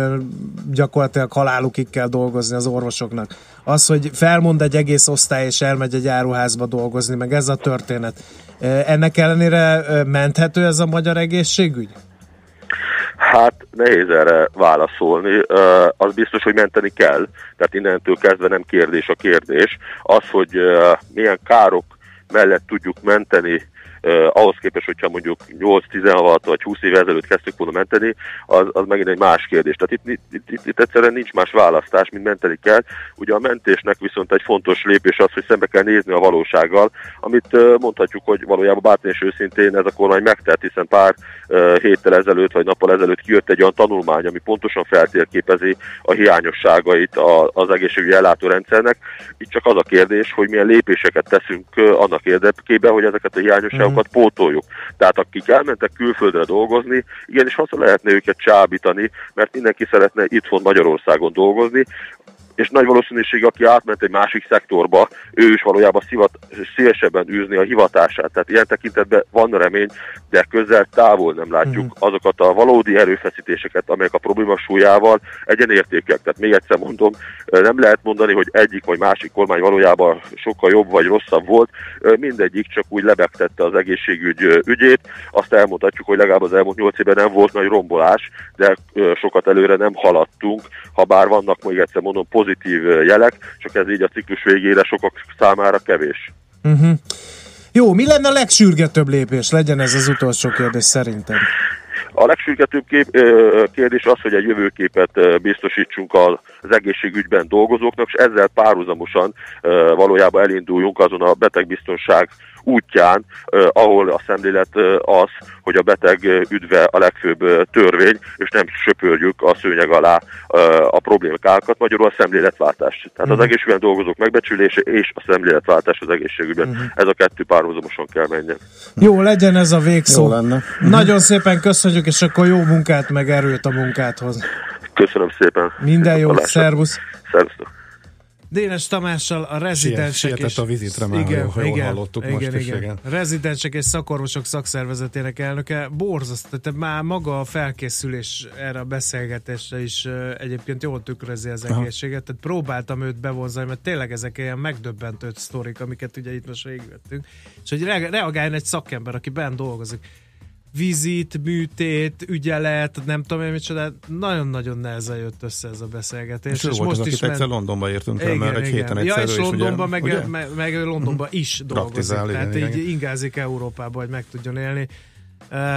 gyakorlatilag halálukig kell dolgozni az orvosoknak. Az, hogy felmond egy egész osztály és elmegy egy áruházba dolgozni, meg ez a történet. Ennek ellenére menthető ez a magyar egészségügy? Hát nehéz erre válaszolni. Az biztos, hogy menteni kell. Tehát innentől kezdve nem kérdés a kérdés. Az, hogy milyen károk mellett tudjuk menteni Uh, ahhoz képest, hogyha mondjuk 8-16 vagy 20 éve ezelőtt kezdtük volna menteni, az, az megint egy más kérdés. Tehát itt, itt, itt, itt egyszerűen nincs más választás, mint menteni kell. Ugye a mentésnek viszont egy fontos lépés az, hogy szembe kell nézni a valósággal, amit uh, mondhatjuk, hogy valójában bátran és őszintén ez a kormány megtett, hiszen pár uh, héttel ezelőtt vagy nappal ezelőtt kijött egy olyan tanulmány, ami pontosan feltérképezi a hiányosságait a, az egészségügyi ellátórendszernek. Itt csak az a kérdés, hogy milyen lépéseket teszünk annak érdekében, hogy ezeket a hiányosságokat dolgokat pótoljuk. Tehát akik elmentek külföldre dolgozni, igenis haza lehetne őket csábítani, mert mindenki szeretne itthon Magyarországon dolgozni, és nagy valószínűség, aki átment egy másik szektorba, ő is valójában szivat, szélesebben űzni a hivatását. Tehát ilyen tekintetben van remény, de közel távol nem látjuk uh-huh. azokat a valódi erőfeszítéseket, amelyek a probléma súlyával egyenértékek. Tehát még egyszer mondom, nem lehet mondani, hogy egyik vagy másik kormány valójában sokkal jobb vagy rosszabb volt. Mindegyik csak úgy lebegtette az egészségügy ügyét. Azt elmondhatjuk, hogy legalább az elmúlt nyolc évben nem volt nagy rombolás, de sokat előre nem haladtunk, ha bár vannak, még egyszer mondom, pozitív jelek, csak ez így a ciklus végére sokak számára kevés. Uh-huh. Jó, mi lenne a legsürgetőbb lépés? Legyen ez az utolsó kérdés szerintem. A legsürgetőbb kép, kérdés az, hogy egy jövőképet biztosítsunk az egészségügyben dolgozóknak, és ezzel párhuzamosan valójában elinduljunk azon a betegbiztonság útján, eh, ahol a szemlélet eh, az, hogy a beteg üdve a legfőbb törvény, és nem söpörjük a szőnyeg alá eh, a problémákat, magyarul a szemléletváltás. Tehát uh-huh. az mhm. egészségügyben dolgozók megbecsülése és a szemléletváltás az egészségügyben. Uh-huh. Ez a kettő párhuzamosan kell menjen. Jó, legyen ez a végszó. Jó lenne. Uh-huh. Nagyon szépen köszönjük, és akkor jó munkát, meg erőt a munkádhoz. Köszönöm szépen. Minden jó, szervusz. Szervusztok. Dénes Tamással a rezidensek és... a vizitre már, igen, jól, igen, hallottuk igen, most igen. Is, igen. Rezidensek és szakorvosok szakszervezetének elnöke. Borzasztó, tehát már maga a felkészülés erre a beszélgetésre is egyébként jól tükrözi az egészséget. Tehát próbáltam őt bevonzani, mert tényleg ezek ilyen megdöbbentő sztorik, amiket ugye itt most végigvettünk. És hogy reagáljon egy szakember, aki bent dolgozik vizit, műtét, ügyelet, nem tudom én micsoda, nagyon-nagyon nehezen jött össze ez a beszélgetés. És, és most az, is ment... Londonba értünk el, mert egy héten egyszer. Ja, és Londonba, meg, meg, meg Londonba is dolgozik. Igen, Tehát igen, így igen. ingázik Európába, hogy meg tudjon élni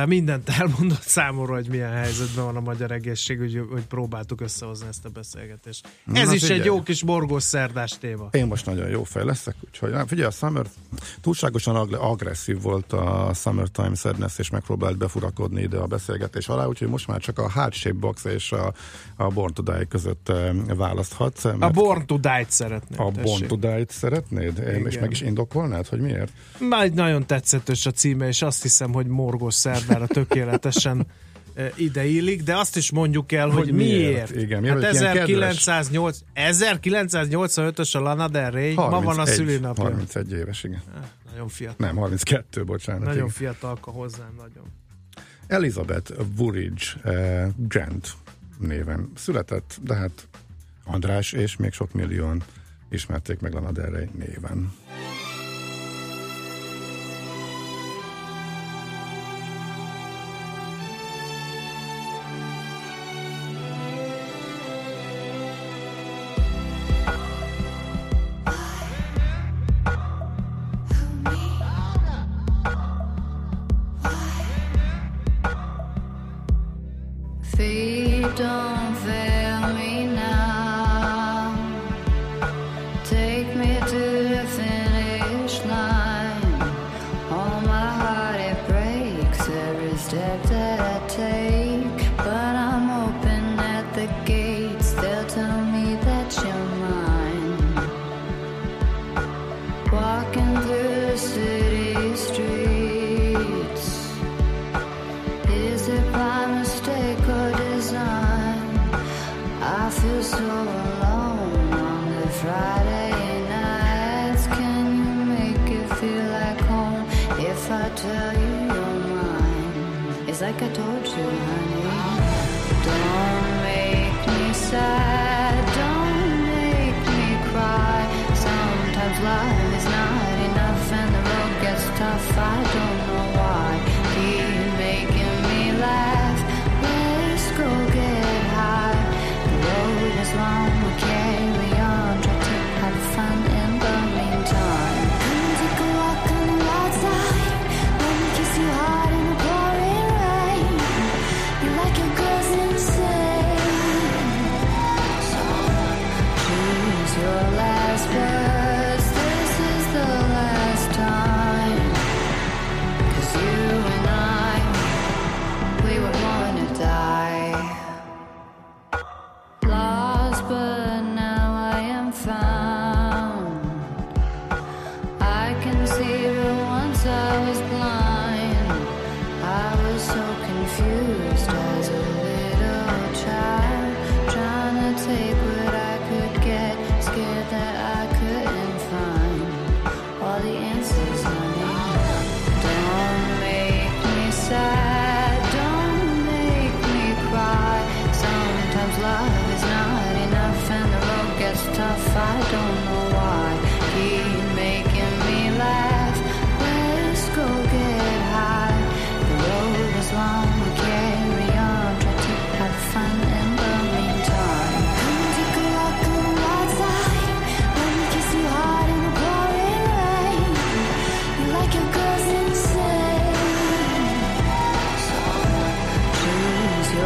mindent elmondott számomra, hogy milyen helyzetben van a magyar egészség, hogy próbáltuk összehozni ezt a beszélgetést. Ez na, is figyelj. egy jó kis borgos szerdás téma. Én most nagyon jó fej leszek, úgyhogy nem figyelj, a Summer túlságosan ag- agresszív volt a Summertime Sadness, és megpróbált befurakodni ide a beszélgetés alá, úgyhogy most már csak a Hard Shape Box és a, a Born to Die között választhatsz. A Born to Die-t szeretnéd. A tessék. Born to Die-t szeretnéd? Igen. És meg is indokolnád, hogy miért? Már nagyon tetszetős a címe, és azt hiszem, hogy morgos szerdára tökéletesen ideillik, de azt is mondjuk el, hogy, hogy miért. miért. Igen, hát 1985-ös a Lana Del Rey, 31, ma van a szülinapja. 31 éves, igen. Nagyon fiatal. Nem, 32, bocsánat. Nagyon fiatal, fiatalka hozzám, nagyon. Elizabeth Woolridge eh, Grant néven született, de hát András és még sok millióan ismerték meg Lana Del Rey néven. feet on I told you, honey.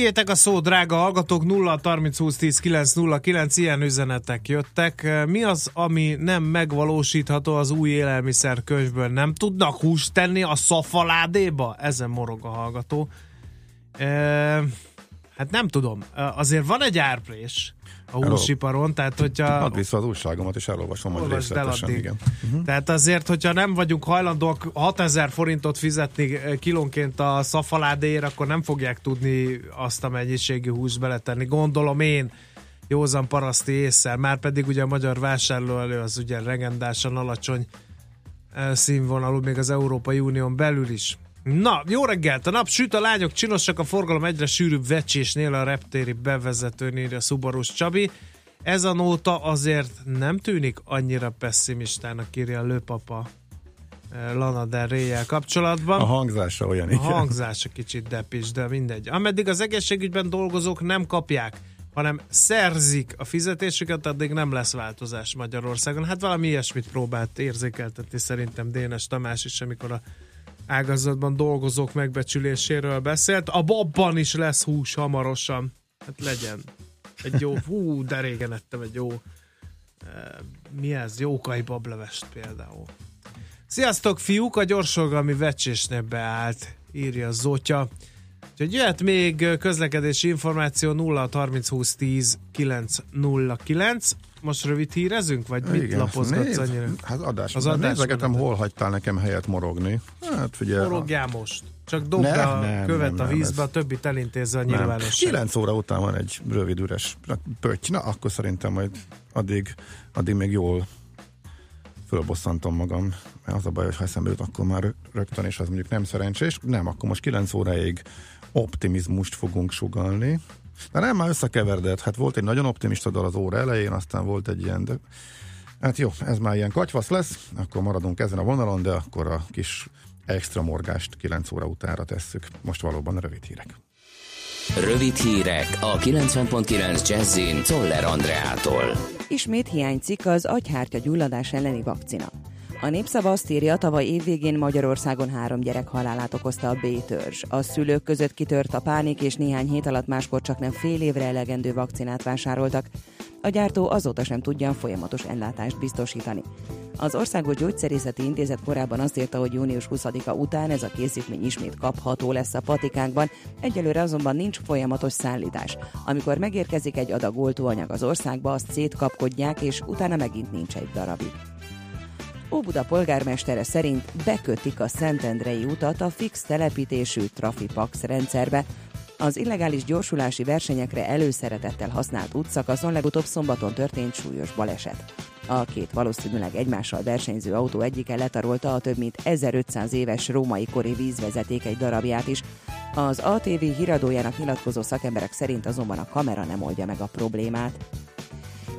Tiétek a szó, drága hallgatók, 0 30 20 10 9 0 9, ilyen üzenetek jöttek. Mi az, ami nem megvalósítható az új élelmiszer könyvből? Nem tudnak húst tenni a szafaládéba? Ezen morog a hallgató. E, hát nem tudom. Azért van egy árprés a húsiparon, tehát hogyha... Add vissza az újságomat, és elolvasom el részletesen. Igen. Uh-huh. Tehát azért, hogyha nem vagyunk hajlandóak 6000 forintot fizetni kilónként a szafaládéért, akkor nem fogják tudni azt a mennyiségű húst beletenni. Gondolom én józan paraszti észsel, már pedig ugye a magyar vásárlóelő az ugye legendásan alacsony színvonalú, még az Európai Unión belül is. Na, jó reggelt! A nap süt, a lányok csinosak, a forgalom egyre sűrűbb vecsésnél a reptéri bevezetőn írja Szuborús Csabi. Ez a nóta azért nem tűnik annyira pessimistának, írja a lőpapa eh, Lana Del Rey-jel kapcsolatban. A hangzása olyan, A igen. hangzása kicsit depis, de mindegy. Ameddig az egészségügyben dolgozók nem kapják, hanem szerzik a fizetésüket, addig nem lesz változás Magyarországon. Hát valami ilyesmit próbált érzékeltetni szerintem Dénes Tamás is, amikor a ágazatban dolgozók megbecsüléséről beszélt. A babban is lesz hús hamarosan. Hát legyen. Egy jó, hú, de régen ettem egy jó eh, mi ez? Jókai bablevest például. Sziasztok, fiúk! A gyorsolgalmi vecsésnél beállt, írja Zotya. Úgyhogy jöhet még közlekedési információ 0 30 20 10 909. Most rövid hírezünk, vagy mit Igen, lapozgatsz nézd, annyira? Hát adás. Az adás Nézegetem, hol hagytál nekem helyet morogni. Hát figyelj. Morogjál most. Csak dobd Ne, a nem, követ nem, a nem, vízbe, ez- a többit elintézze a Nem. nyilvánosság. 9 óra után van egy rövid üres pötty, na akkor szerintem majd addig, addig még jól fölbosszantom magam, mert az a baj, hogy ha eszembe jut, akkor már rögtön, és az mondjuk nem szerencsés. Nem, akkor most 9 óráig optimizmust fogunk sugalni. De nem, már összekeverdett. Hát volt egy nagyon optimista dal az óra elején, aztán volt egy ilyen, de hát jó, ez már ilyen katyvasz lesz, akkor maradunk ezen a vonalon, de akkor a kis extra morgást 9 óra utára tesszük. Most valóban rövid hírek. Rövid hírek a 90.9 Jazzin Toller Andreától. Ismét hiányzik az agyhártya gyulladás elleni vakcina. A népszava azt írja, tavaly évvégén Magyarországon három gyerek halálát okozta a B-törzs. A szülők között kitört a pánik, és néhány hét alatt máskor csak nem fél évre elegendő vakcinát vásároltak. A gyártó azóta sem tudja a folyamatos ellátást biztosítani. Az Országos Gyógyszerészeti Intézet korábban azt írta, hogy június 20-a után ez a készítmény ismét kapható lesz a patikákban, egyelőre azonban nincs folyamatos szállítás. Amikor megérkezik egy adag oltóanyag az országba, azt szétkapkodják, és utána megint nincs egy darabig. Óbuda polgármestere szerint bekötik a Szentendrei utat a fix telepítésű Trafipax rendszerbe. Az illegális gyorsulási versenyekre előszeretettel használt útszakaszon legutóbb szombaton történt súlyos baleset. A két valószínűleg egymással versenyző autó egyike letarolta a több mint 1500 éves római kori vízvezeték egy darabját is. Az ATV híradójának nyilatkozó szakemberek szerint azonban a kamera nem oldja meg a problémát.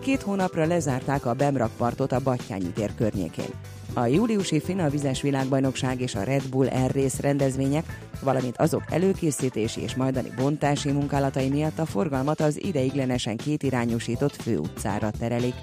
Két hónapra lezárták a Bemrakpartot a Battyányi ítér környékén. A júliusi Fina vizes világbajnokság és a Red Bull Air Race rendezvények, valamint azok előkészítési és majdani bontási munkálatai miatt a forgalmat az ideiglenesen kétirányosított főutcára terelik.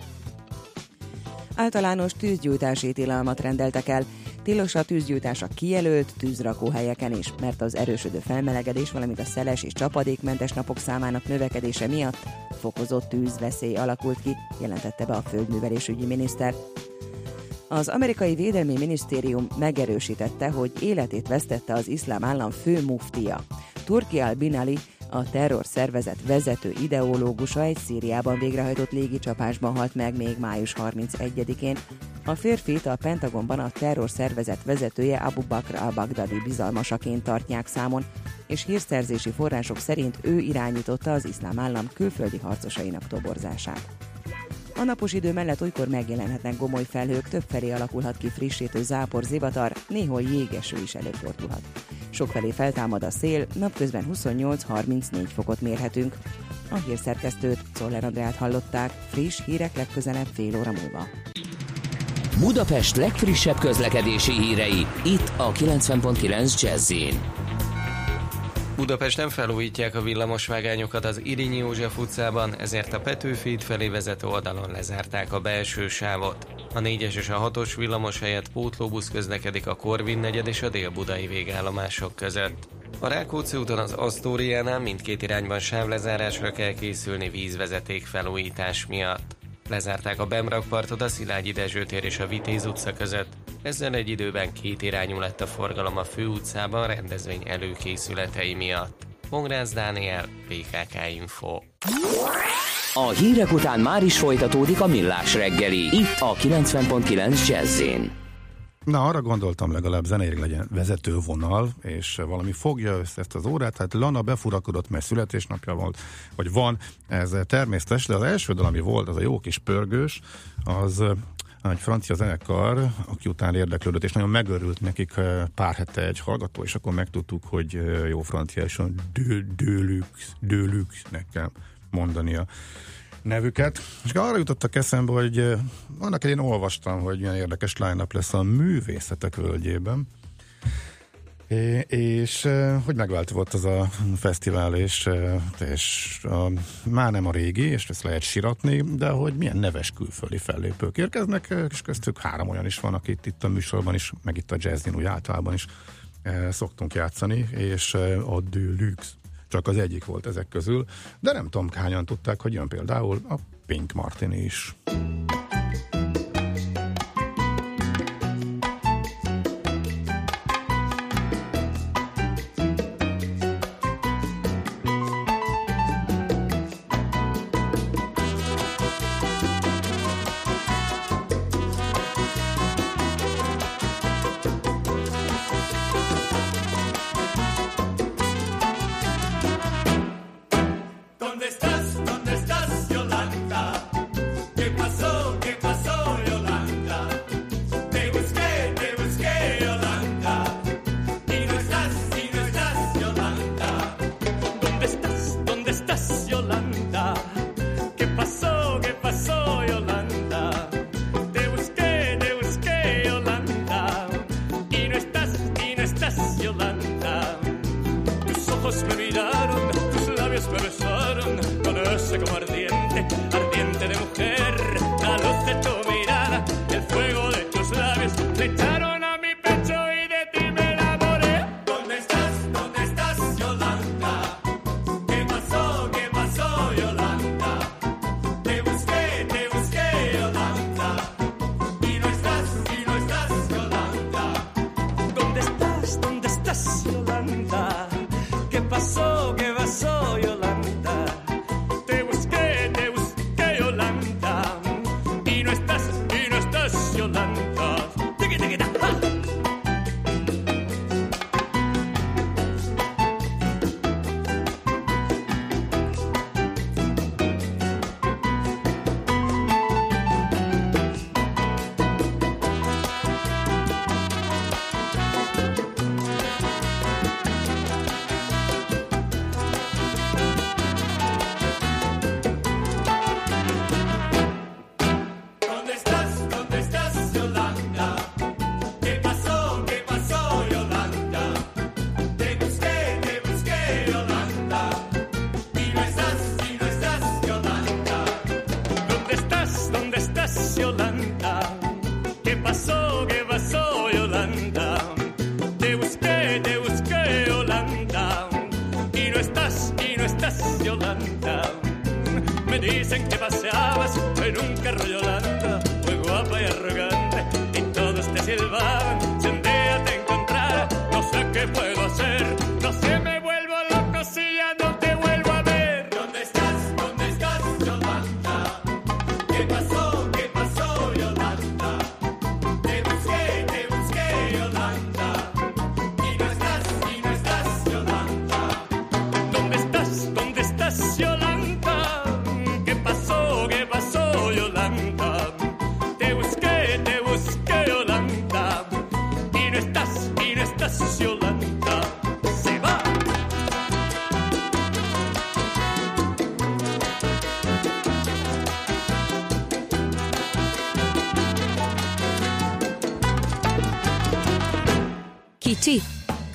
Általános tűzgyújtási tilalmat rendeltek el. Tilos a tűzgyújtás a kijelölt tűzrakóhelyeken is, mert az erősödő felmelegedés, valamint a szeles és csapadékmentes napok számának növekedése miatt fokozott tűzveszély alakult ki, jelentette be a földművelésügyi miniszter. Az amerikai védelmi minisztérium megerősítette, hogy életét vesztette az iszlám állam fő muftia. Turki al-Binali, a terror szervezet vezető ideológusa egy Szíriában végrehajtott légicsapásban halt meg még május 31-én. A férfit a Pentagonban a terror szervezet vezetője Abu Bakr al-Baghdadi bizalmasaként tartják számon, és hírszerzési források szerint ő irányította az iszlám állam külföldi harcosainak toborzását. A napos idő mellett olykor megjelenhetnek gomoly felhők, többfelé alakulhat ki frissítő zápor, zivatar, néhol jégeső is előfordulhat. Sokfelé feltámad a szél, napközben 28-34 fokot mérhetünk. A hírszerkesztőt, Czoller Andrát hallották, friss hírek legközelebb fél óra múlva. Budapest legfrissebb közlekedési hírei, itt a 90.9 Jazzin. Budapesten felújítják a villamosvágányokat az Irinyi József utcában, ezért a Petőfi út felé vezető oldalon lezárták a belső sávot. A 4-es és a 6-os villamos helyett pótlóbusz közlekedik a Korvin negyed és a Dél-Budai végállomások között. A Rákóczi úton az Asztóriánál mindkét irányban sávlezárásra kell készülni vízvezeték felújítás miatt. Lezárták a Bemrakpartot a Szilágyi Dezső tér és a Vitéz utca között. Ezzel egy időben két irányú lett a forgalom a főutcában rendezvény előkészületei miatt. Pongrász Dániel, PKK Info. A hírek után már is folytatódik a millás reggeli. Itt a 90.9 jazz Na, arra gondoltam legalább zeneileg legyen vezetővonal, és valami fogja össze ezt az órát. Hát Lana befurakodott, mert születésnapja volt, vagy van, ez természetes, de az első dal, ami volt, az a jó kis pörgős, az egy francia zenekar, aki után érdeklődött, és nagyon megörült nekik pár hete egy hallgató, és akkor megtudtuk, hogy jó franciáson dőlük, dőlük nekem mondania nevüket. És arra jutottak eszembe, hogy eh, annak én olvastam, hogy milyen érdekes line lesz a művészetek völgyében. É, és eh, hogy megvált volt az a fesztivál, és, eh, és a, már nem a régi, és ezt lehet siratni, de hogy milyen neves külföldi fellépők érkeznek, és köztük három olyan is van, akit itt a műsorban is, meg itt a jazzin úgy általában is szoktunk játszani, és a Deluxe csak az egyik volt ezek közül, de nem tudom hányan tudták, hogy jön például a Pink Martini is.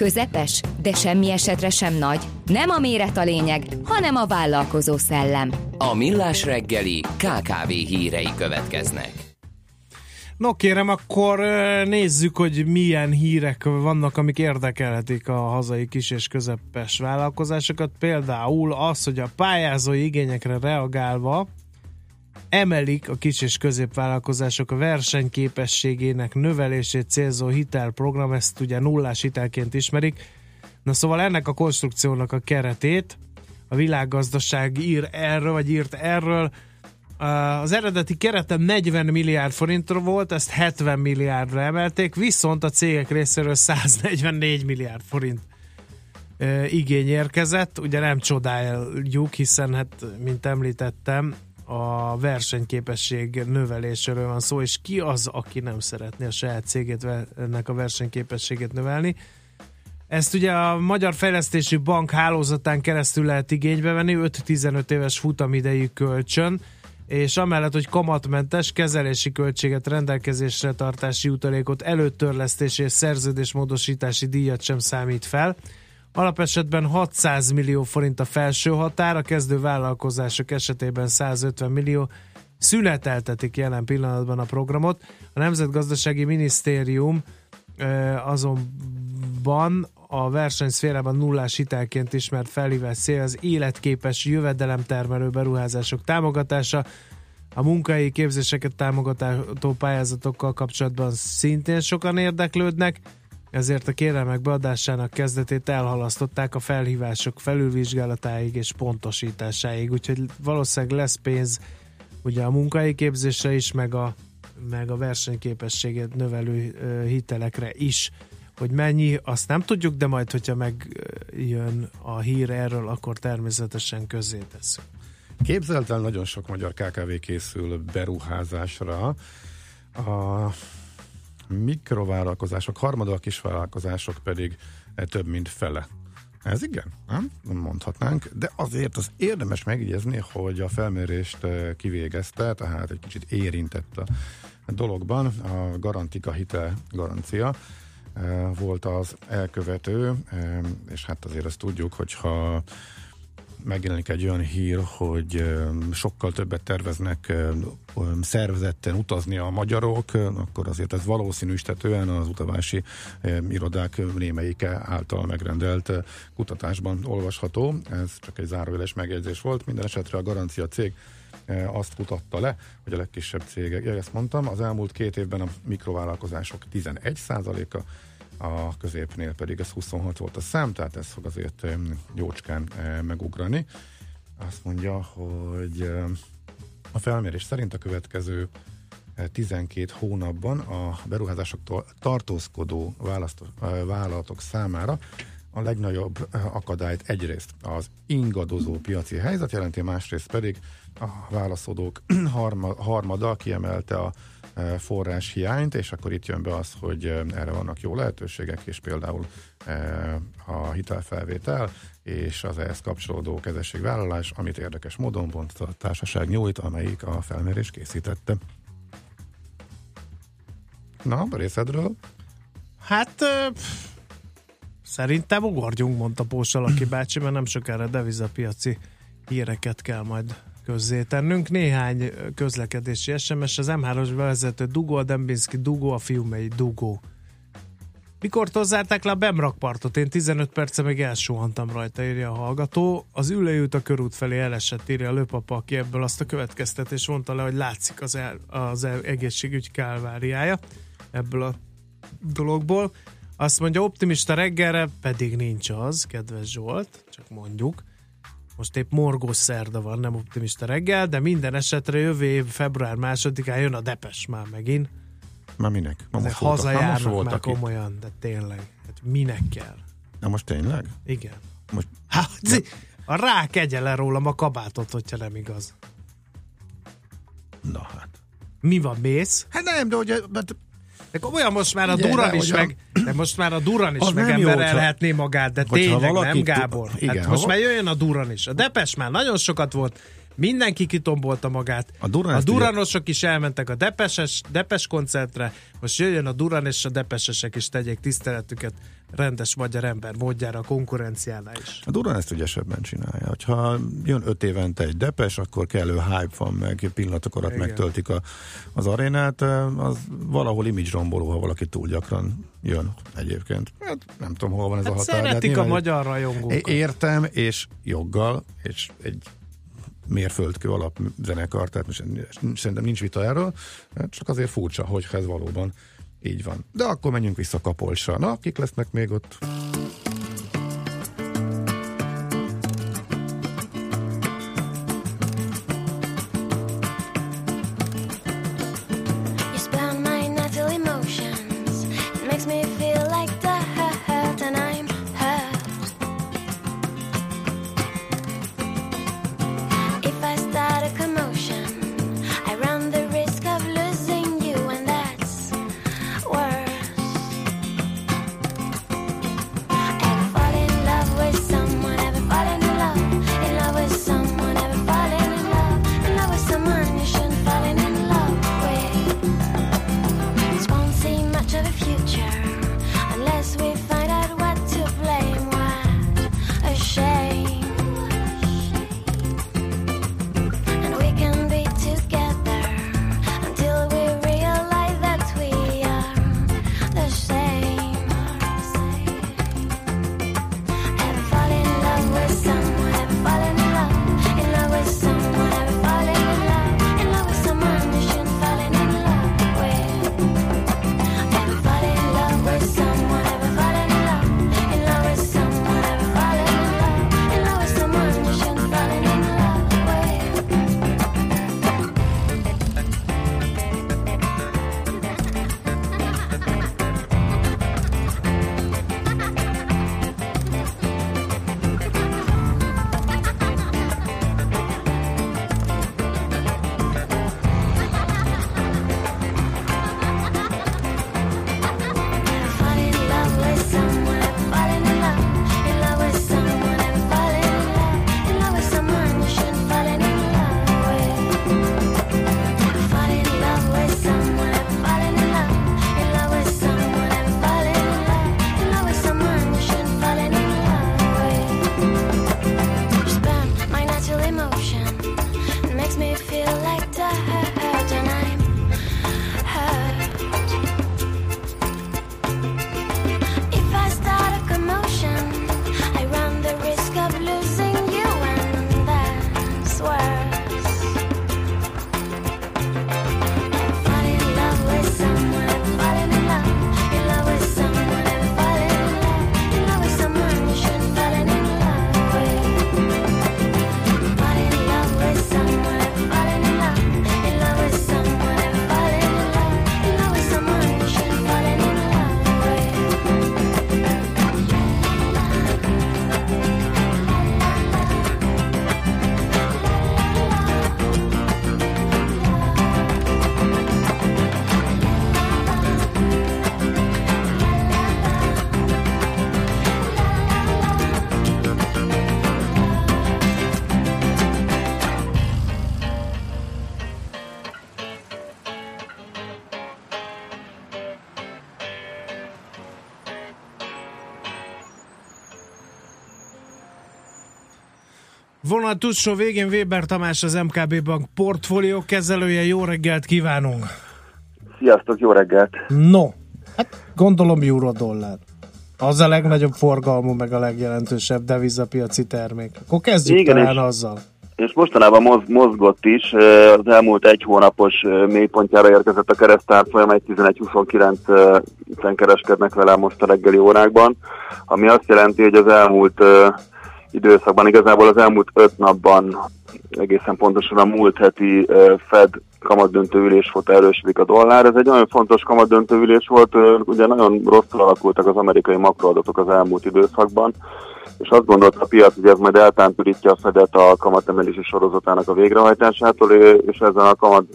Közepes, de semmi esetre sem nagy. Nem a méret a lényeg, hanem a vállalkozó szellem. A Millás reggeli KKV hírei következnek. No kérem, akkor nézzük, hogy milyen hírek vannak, amik érdekelhetik a hazai kis és közepes vállalkozásokat. Például az, hogy a pályázói igényekre reagálva emelik a kis és középvállalkozások a versenyképességének növelését célzó hitelprogram, ezt ugye nullás hitelként ismerik. Na szóval ennek a konstrukciónak a keretét a világgazdaság ír erről, vagy írt erről, az eredeti kerete 40 milliárd forintra volt, ezt 70 milliárdra emelték, viszont a cégek részéről 144 milliárd forint igény érkezett. Ugye nem csodáljuk, hiszen hát, mint említettem, a versenyképesség növeléséről van szó, és ki az, aki nem szeretné a saját cégét, ennek a versenyképességét növelni. Ezt ugye a Magyar Fejlesztési Bank hálózatán keresztül lehet igénybe venni, 5-15 éves futamidejű kölcsön, és amellett, hogy kamatmentes kezelési költséget, rendelkezésre tartási utalékot, előttörlesztés és szerződésmódosítási díjat sem számít fel. Alapesetben 600 millió forint a felső határ, a kezdő vállalkozások esetében 150 millió, szüneteltetik jelen pillanatban a programot. A Nemzetgazdasági Minisztérium azonban a versenyszférában nullás hitelként ismert felhívás cél az életképes jövedelemtermelő beruházások támogatása. A munkai képzéseket támogató pályázatokkal kapcsolatban szintén sokan érdeklődnek, ezért a kérelmek beadásának kezdetét elhalasztották a felhívások felülvizsgálatáig és pontosításáig, úgyhogy valószínűleg lesz pénz ugye a munkai képzésre is, meg a, meg a versenyképességet növelő hitelekre is. Hogy mennyi, azt nem tudjuk, de majd, hogyha megjön a hír erről, akkor természetesen közé tesszük. Képzelt el, nagyon sok magyar KKV készül beruházásra. A mikrovállalkozások, harmada a kisvállalkozások pedig több mint fele. Ez igen, nem? mondhatnánk, de azért az érdemes megjegyezni, hogy a felmérést kivégezte, tehát egy kicsit érintett a dologban a garantika hitel garancia, volt az elkövető, és hát azért azt tudjuk, hogyha megjelenik egy olyan hír, hogy sokkal többet terveznek szervezetten utazni a magyarok, akkor azért ez valószínűsítetően az utavási irodák némelyike által megrendelt kutatásban olvasható. Ez csak egy zárójeles megjegyzés volt. Minden esetre a garancia cég azt kutatta le, hogy a legkisebb cégek, ja, ezt mondtam, az elmúlt két évben a mikrovállalkozások 11%-a, a középnél pedig ez 26 volt a szám, tehát ez fog azért jócskán megugrani. Azt mondja, hogy a felmérés szerint a következő 12 hónapban a beruházásoktól tartózkodó vállalatok számára a legnagyobb akadályt egyrészt az ingadozó piaci helyzet jelenti, másrészt pedig a válaszadók harma, harmada kiemelte a forrás hiányt, és akkor itt jön be az, hogy erre vannak jó lehetőségek, és például a hitelfelvétel és az ehhez kapcsolódó kezességvállalás, amit érdekes módon pont a társaság nyújt, amelyik a felmérés készítette. Na, részedről? Hát pff, szerintem ugorjunk, mondta Pósalaki bácsi, mert nem sokára devizapiaci híreket kell majd közzétennünk. Néhány közlekedési SMS, az M3-os bevezető Dugó, a Dembinski Dugó, a Fiumei Dugó. Mikor zárták le a Bemrakpartot? Én 15 perce még elsuhantam rajta, írja a hallgató. Az ülőjút a körút felé elesett, írja a lőpapa, aki ebből azt a következtetés mondta le, hogy látszik az, el, az el, egészségügy kálváriája ebből a dologból. Azt mondja, optimista reggelre pedig nincs az, kedves Zsolt, csak mondjuk. Most épp morgós szerda van, nem optimista reggel, de minden esetre jövő év február másodikán jön a Depes már megint. Már minek? Ma most hazajárnak voltak, már komolyan, itt. de tényleg. Hát minek kell? Na most tényleg? Igen. Most... Hát, a rák egye le rólam a kabátot, hogyha nem igaz. Na hát. Mi van, mész? Hát nem, de hogy de komolyan most már a Duran is meg, de most már a Duran is megemberelhetné magát, de tényleg nem, Gábor? Igen, hát most már jöjjön a Duran is. A Depes már nagyon sokat volt, mindenki kitombolta magát. A, Duran a Duranosok is elmentek a Depeses, Depes koncertre, most jöjjön a Duran és a Depesesek is tegyék tiszteletüket rendes magyar ember módjára a konkurenciánál is. A Duran ezt ügyesebben csinálja. Ha jön öt évente egy depes, akkor kellő hype van, meg pillanatok alatt Igen. megtöltik a, az arénát. Az valahol image romboló, ha valaki túl gyakran jön egyébként. Hát nem tudom, hol van ez Hát a határ. szeretik a nyilván- magyar rajongókat. Értem, és joggal, és egy mérföldkő alap zenekar, tehát szerintem nincs vita erről, hát csak azért furcsa, hogy ez valóban így van. De akkor menjünk vissza Kapolcsra. Na, kik lesznek még ott? Vonal túlsó végén Weber Tamás az MKB Bank portfólió kezelője. Jó reggelt kívánunk! Sziasztok, jó reggelt! No, hát gondolom euró-dollár. Az a legnagyobb forgalmú, meg a legjelentősebb devizapiaci termék. Akkor kezdjük Igen, talán és- azzal. És mostanában moz, mozgott is, az elmúlt egy hónapos mélypontjára érkezett a keresztárfolyam, egy 11-29-en kereskednek vele most a reggeli órákban, ami azt jelenti, hogy az elmúlt időszakban, igazából az elmúlt öt napban, egészen pontosan a múlt heti Fed kamatdöntő ülés volt erősödik a dollár. Ez egy nagyon fontos kamatdöntő ülés volt, ugye nagyon rosszul alakultak az amerikai makroadatok az elmúlt időszakban, és azt gondolta a piac, hogy ez majd eltántorítja a Fedet a kamatemelési sorozatának a végrehajtásától, és ezen a kamat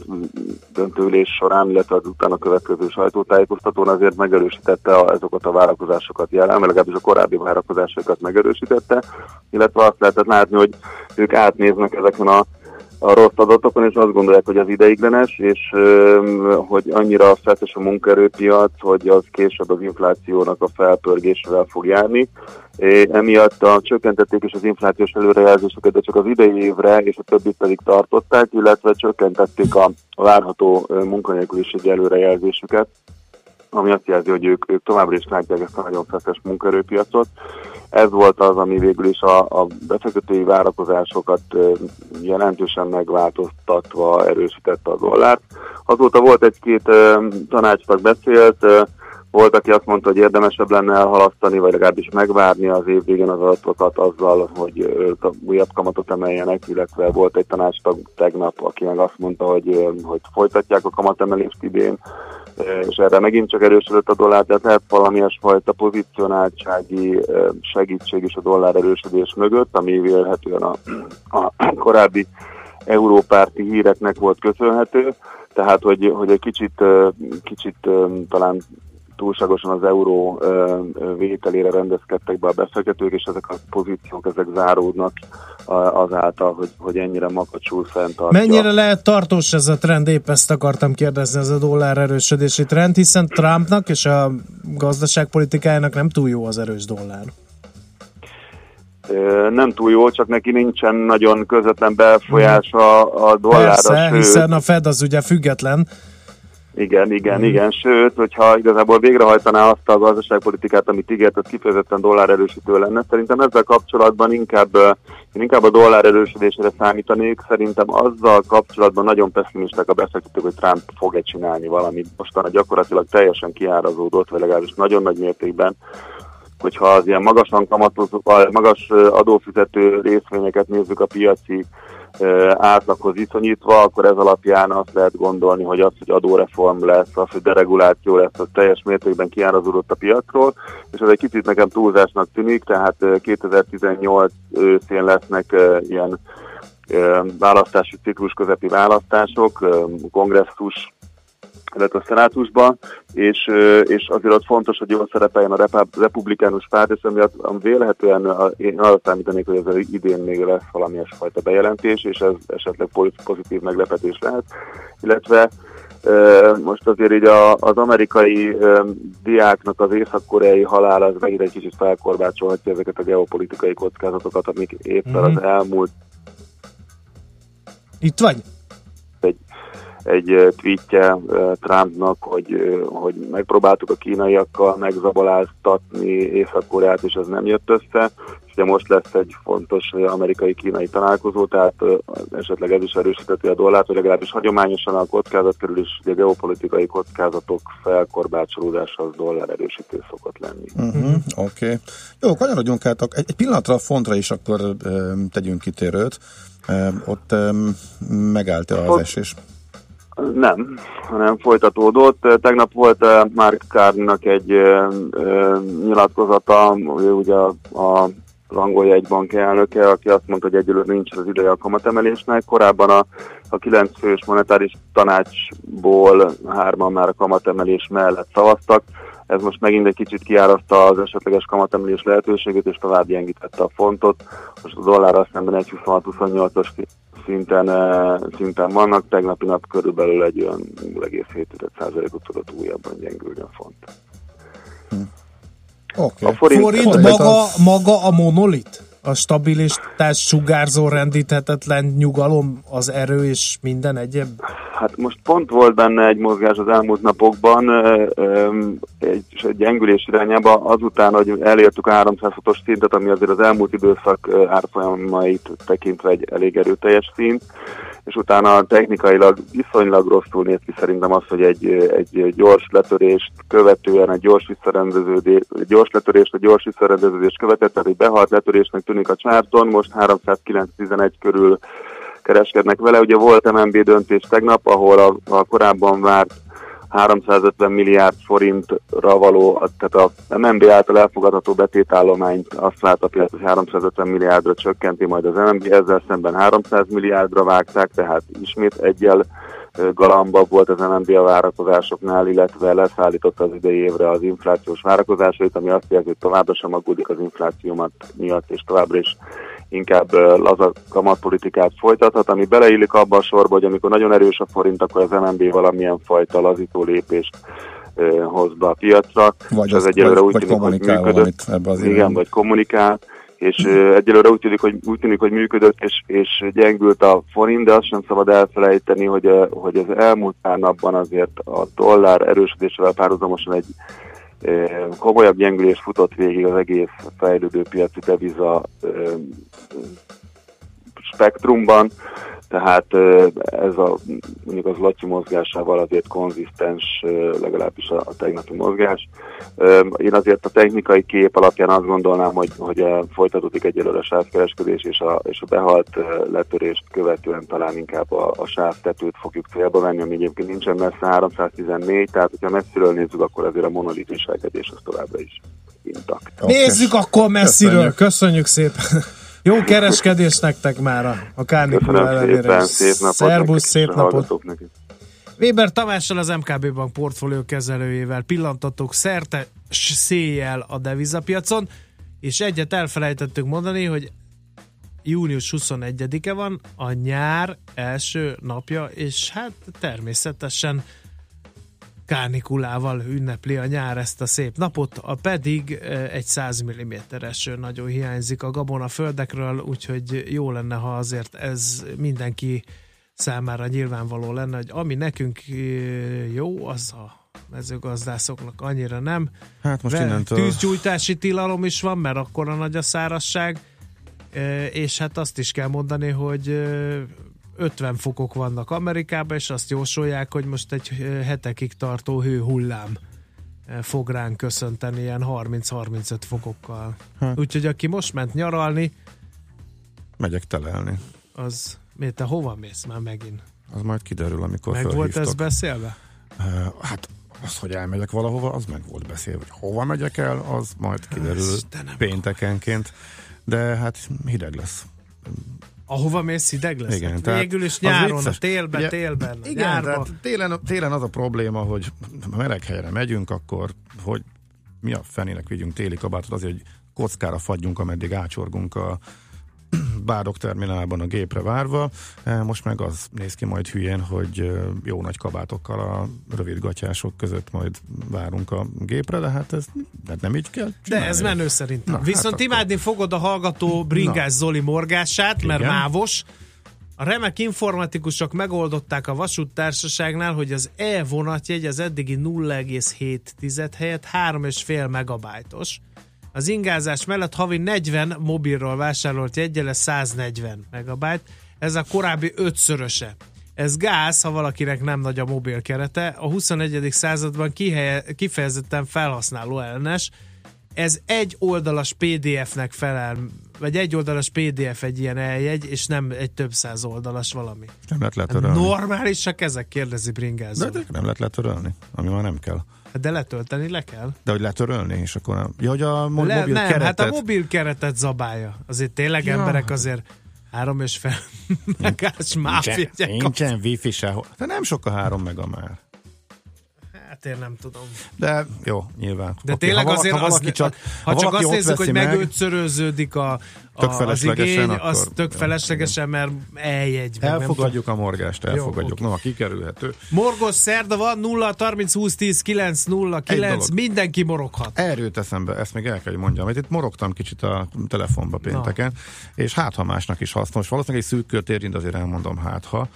döntőülés során, illetve az utána következő sajtótájékoztatón azért megerősítette a, ezeket a várakozásokat jelen, legalábbis a korábbi várakozásokat megerősítette, illetve azt lehetett látni, hogy ők átnéznek ezeken a a rossz adatokon, és azt gondolják, hogy az ideiglenes, és hogy annyira fetes a munkaerőpiac, hogy az később az inflációnak a felpörgésével fog járni. Emiatt a, csökkentették is az inflációs előrejelzéseket, de csak az idei évre, és a többit pedig tartották, illetve csökkentették a, várható munkanélküliségi előrejelzésüket ami azt jelzi, hogy ők, ők továbbra is látják ezt a nagyon feszes munkaerőpiacot. Ez volt az, ami végül is a, a befektetői várakozásokat jelentősen megváltoztatva erősítette a dollárt. Azóta volt egy-két tanácsnak beszélt, volt, aki azt mondta, hogy érdemesebb lenne elhalasztani, vagy legalábbis megvárni az év végén az adatokat azzal, hogy újabb kamatot emeljenek, illetve volt egy tanácstag tegnap, aki meg azt mondta, hogy, hogy folytatják a kamatemelést idén, és erre megint csak erősödött a dollár, de lehet valami fajta pozícionáltsági segítség is a dollár erősödés mögött, ami vélhetően a, a korábbi európárti híreknek volt köszönhető, tehát hogy, hogy egy kicsit, kicsit talán túlságosan az euró vételére rendezkedtek be a befektetők, és ezek a pozíciók ezek záródnak azáltal, hogy, hogy ennyire makacsul fenntartja. Mennyire lehet tartós ez a trend? Épp ezt akartam kérdezni, ez a dollár erősödési trend, hiszen Trumpnak és a gazdaságpolitikájának nem túl jó az erős dollár. Nem túl jó, csak neki nincsen nagyon közvetlen befolyása a dollárra. Persze, sőt, hiszen a Fed az ugye független, Igen, igen, Mm. igen. Sőt, hogyha igazából végrehajtaná azt a gazdaságpolitikát, amit ígért, az kifejezetten dollár erősítő lenne. Szerintem ezzel kapcsolatban inkább, én inkább a dollár erősödésére számítanék. Szerintem azzal kapcsolatban nagyon pessimisták a befektetők, hogy Trump fog-e csinálni valamit. Mostanra gyakorlatilag teljesen kiárazódott, vagy legalábbis nagyon nagy mértékben hogyha az ilyen magasan kamatozó, magas adófizető részvényeket nézzük a piaci átlaghoz viszonyítva, akkor ez alapján azt lehet gondolni, hogy az, hogy adóreform lesz, az, hogy dereguláció lesz, az teljes mértékben kiárazódott a piacról, és ez egy kicsit nekem túlzásnak tűnik, tehát ö, 2018 őszén lesznek ilyen választási ciklus közepi választások, kongresszus illetve a szenátusba, és, és azért ott fontos, hogy jól szerepeljen a republikánus párt, és vélhetően a- én arra számítanék, hogy ez idén még lesz valamilyen fajta bejelentés, és ez esetleg poz- pozitív meglepetés lehet, illetve most azért így a, az amerikai diáknak az észak-koreai halál az megint egy kicsit felkorbácsolhatja ezeket a geopolitikai kockázatokat, amik éppen Mhm. az elmúlt Itt vagy? Egy, ö, tweetje ö, Trumpnak, hogy, ö, hogy megpróbáltuk a kínaiakkal megzabaláztatni Észak-Koreát, és ez nem jött össze. És ugye most lesz egy fontos amerikai-kínai találkozó, tehát esetleg ez is erősíteti a dollárt, hogy legalábbis hagyományosan a kockázat körül is ugye geopolitikai kockázatok felkorbácsolódása az dollár erősítő szokott lenni. Uh-huh, Oké. Okay. Jó, kanyarodjunk át. Egy, egy pillanatra a fontra is akkor tegyünk kitérőt. Ott megállt az esés. Nem, hanem folytatódott. Tegnap volt eh, Mark Carneynak egy eh, eh, nyilatkozata, ugye a, a az angol jegybank elnöke, aki azt mondta, hogy egyelőre nincs az ideje a kamatemelésnek. Korábban a, a kilenc fős monetáris tanácsból hárman már a kamatemelés mellett szavaztak. Ez most megint egy kicsit kiáraszta az esetleges kamatemelés lehetőségét, és tovább gyengítette a fontot. Most a dollárral szemben egy 26-28-as szinten, eh, szinten vannak, tegnapi nap körülbelül egy olyan 0,7%-ot tudott újabban gyengülni a font. Okay. A forint, Forint maga, maga a monolit? A stabilitás sugárzó rendíthetetlen nyugalom, az erő és minden egyéb? Hát most pont volt benne egy mozgás az elmúlt napokban, egy, egy gyengülés irányába, azután, hogy elértük a 306-os szintet, ami azért az elmúlt időszak árfolyamait tekintve egy elég erőteljes szint, és utána technikailag viszonylag rosszul néz ki szerintem az, hogy egy, egy gyors letörést követően, egy gyors visszarendeződés, gyors letörést, egy gyors visszarendeződést követett, tehát egy behalt letörésnek tűnik a csárton, most 309-11 körül kereskednek vele. Ugye volt MNB döntés tegnap, ahol a, a korábban várt 350 milliárd forintra való, tehát a MNB által elfogadható betétállományt azt lát a piac, hogy 350 milliárdra csökkenti majd az MNB, ezzel szemben 300 milliárdra vágták, tehát ismét egyel galambabb volt az MNB a várakozásoknál, illetve leszállította az idei évre az inflációs várakozásait, ami azt jelzi, hogy továbbra sem aggódik az inflációmat miatt, és továbbra is inkább laza kamatpolitikát folytathat, ami beleillik abba a sorba, hogy amikor nagyon erős a forint, akkor az MNB valamilyen fajta lazító lépést hoz be a piacra. Vagy és ez az- egyelőre úgy tűnik, hogy működött. ebbe az Igen, irányba. vagy kommunikál, és ö, egyelőre úgy tűnik, hogy, úgy tűnik, hogy működött, és, és gyengült a forint, de azt sem szabad elfelejteni, hogy, hogy az elmúlt pár napban azért a dollár erősödésével párhuzamosan egy komolyabb gyengülés futott végig az egész fejlődő piaci deviza spektrumban, tehát ez a mondjuk az Laci mozgásával azért konzisztens, legalábbis a, a tegnapi mozgás. Én azért a technikai kép alapján azt gondolnám, hogy, hogy folytatódik egyelőre a sávkereskedés, és a, és a behalt letörést követően talán inkább a, a sávtetőt fogjuk célba venni, ami egyébként nincsen messze 314, tehát hogyha messziről nézzük, akkor azért a monolit viselkedés az továbbra is intakt. Nézzük akkor messziről, Köszönjük. köszönjük, szépen. Jó kereskedés nektek már a, a Kárnikula ellenére. szépen, szép napot Szerbusz, szép napot. Weber Tamással az MKB Bank portfólió kezelőjével pillantatok szerte széjjel a devizapiacon, és egyet elfelejtettünk mondani, hogy június 21-e van, a nyár első napja, és hát természetesen kárnikulával ünnepli a nyár ezt a szép napot, a pedig eh, egy 100 mm-es nagyon hiányzik a gabona földekről, úgyhogy jó lenne, ha azért ez mindenki számára nyilvánvaló lenne, hogy ami nekünk eh, jó, az a mezőgazdászoknak annyira nem. Hát most Ve- innentől- Tűzgyújtási tilalom is van, mert akkora nagy a szárasság, eh, és hát azt is kell mondani, hogy 50 fokok vannak Amerikában, és azt jósolják, hogy most egy hetekig tartó hőhullám fog ránk köszönteni ilyen 30-35 fokokkal. Hát. Úgyhogy aki most ment nyaralni, Megyek telelni. az miért te hova mész már megint? Az majd kiderül, amikor Meg volt ez beszélve? Uh, hát az, hogy elmegyek valahova, az meg volt beszélve. Hogy hova megyek el, az majd kiderül péntekenként. De hát hideg lesz. Ahova mész hideg lesz? Igen, Hát Végül is nyáron, a télben, Ugye, télben, a Igen, nyárban. tehát télen, télen az a probléma, hogy ha meleg helyre megyünk, akkor hogy mi a fenének vigyünk téli kabátot azért, hogy kockára fagyjunk, ameddig ácsorgunk a bárok terminálban a gépre várva. E, Most meg az néz ki majd hülyén, hogy e, jó nagy kabátokkal a rövid gatyások között majd várunk a gépre, de hát ez hát nem így kell De csinálni. ez menő szerintem. Na, Viszont hát imádni fogod a hallgató Bringás Zoli morgását, mert Igen. mávos. A remek informatikusok megoldották a vasúttársaságnál, hogy az E-vonatjegy az eddigi 0,7 helyett 3,5 megabajtos. Az ingázás mellett havi 40 mobilról vásárolt jegye lesz 140 megabyte, ez a korábbi ötszöröse. Ez gáz, ha valakinek nem nagy a mobil kerete, a 21. században kihelye, kifejezetten felhasználó ellenes, ez egy oldalas PDF-nek felel, vagy egy oldalas PDF egy ilyen eljegy, és nem egy több száz oldalas valami. Nem lehet letörölni. Normálisak ezek, kérdezi Bringázó. De, de nem lehet letörölni, ami már nem kell. De letölteni le kell. De hogy letörölni, és akkor nem. Ja, hogy a mo- Le, mobil nem, keretet... hát a mobil keretet zabálja. Azért tényleg Ja. emberek azért három és fel megás máfjegyek nincsen wifi sehol. De nem sok a három mega már. Hát én nem tudom. De jó, nyilván. De Oké, tényleg ha vala- azért, ha valaki az, csak, ha, csak valaki azt nézzük, hogy meg, megötszöröződik a, Tök az feleslegesen, igény, akkor- az tök feleslegesen, mert eljegy. meg nem Elfogadjuk a morgást, Jó, elfogadjuk. No, kikerülhető. Morgos szerda van, 0 30 20 10 9 0 Egy 9, dolog. mindenki moroghat. Erről eszembe, ezt még el kell, hogy mondjam, mert itt morogtam kicsit a telefonba pénteken, és hát ha másnak is hasznos. Valószínűleg egy szűk kört érint, azért elmondom hát ha.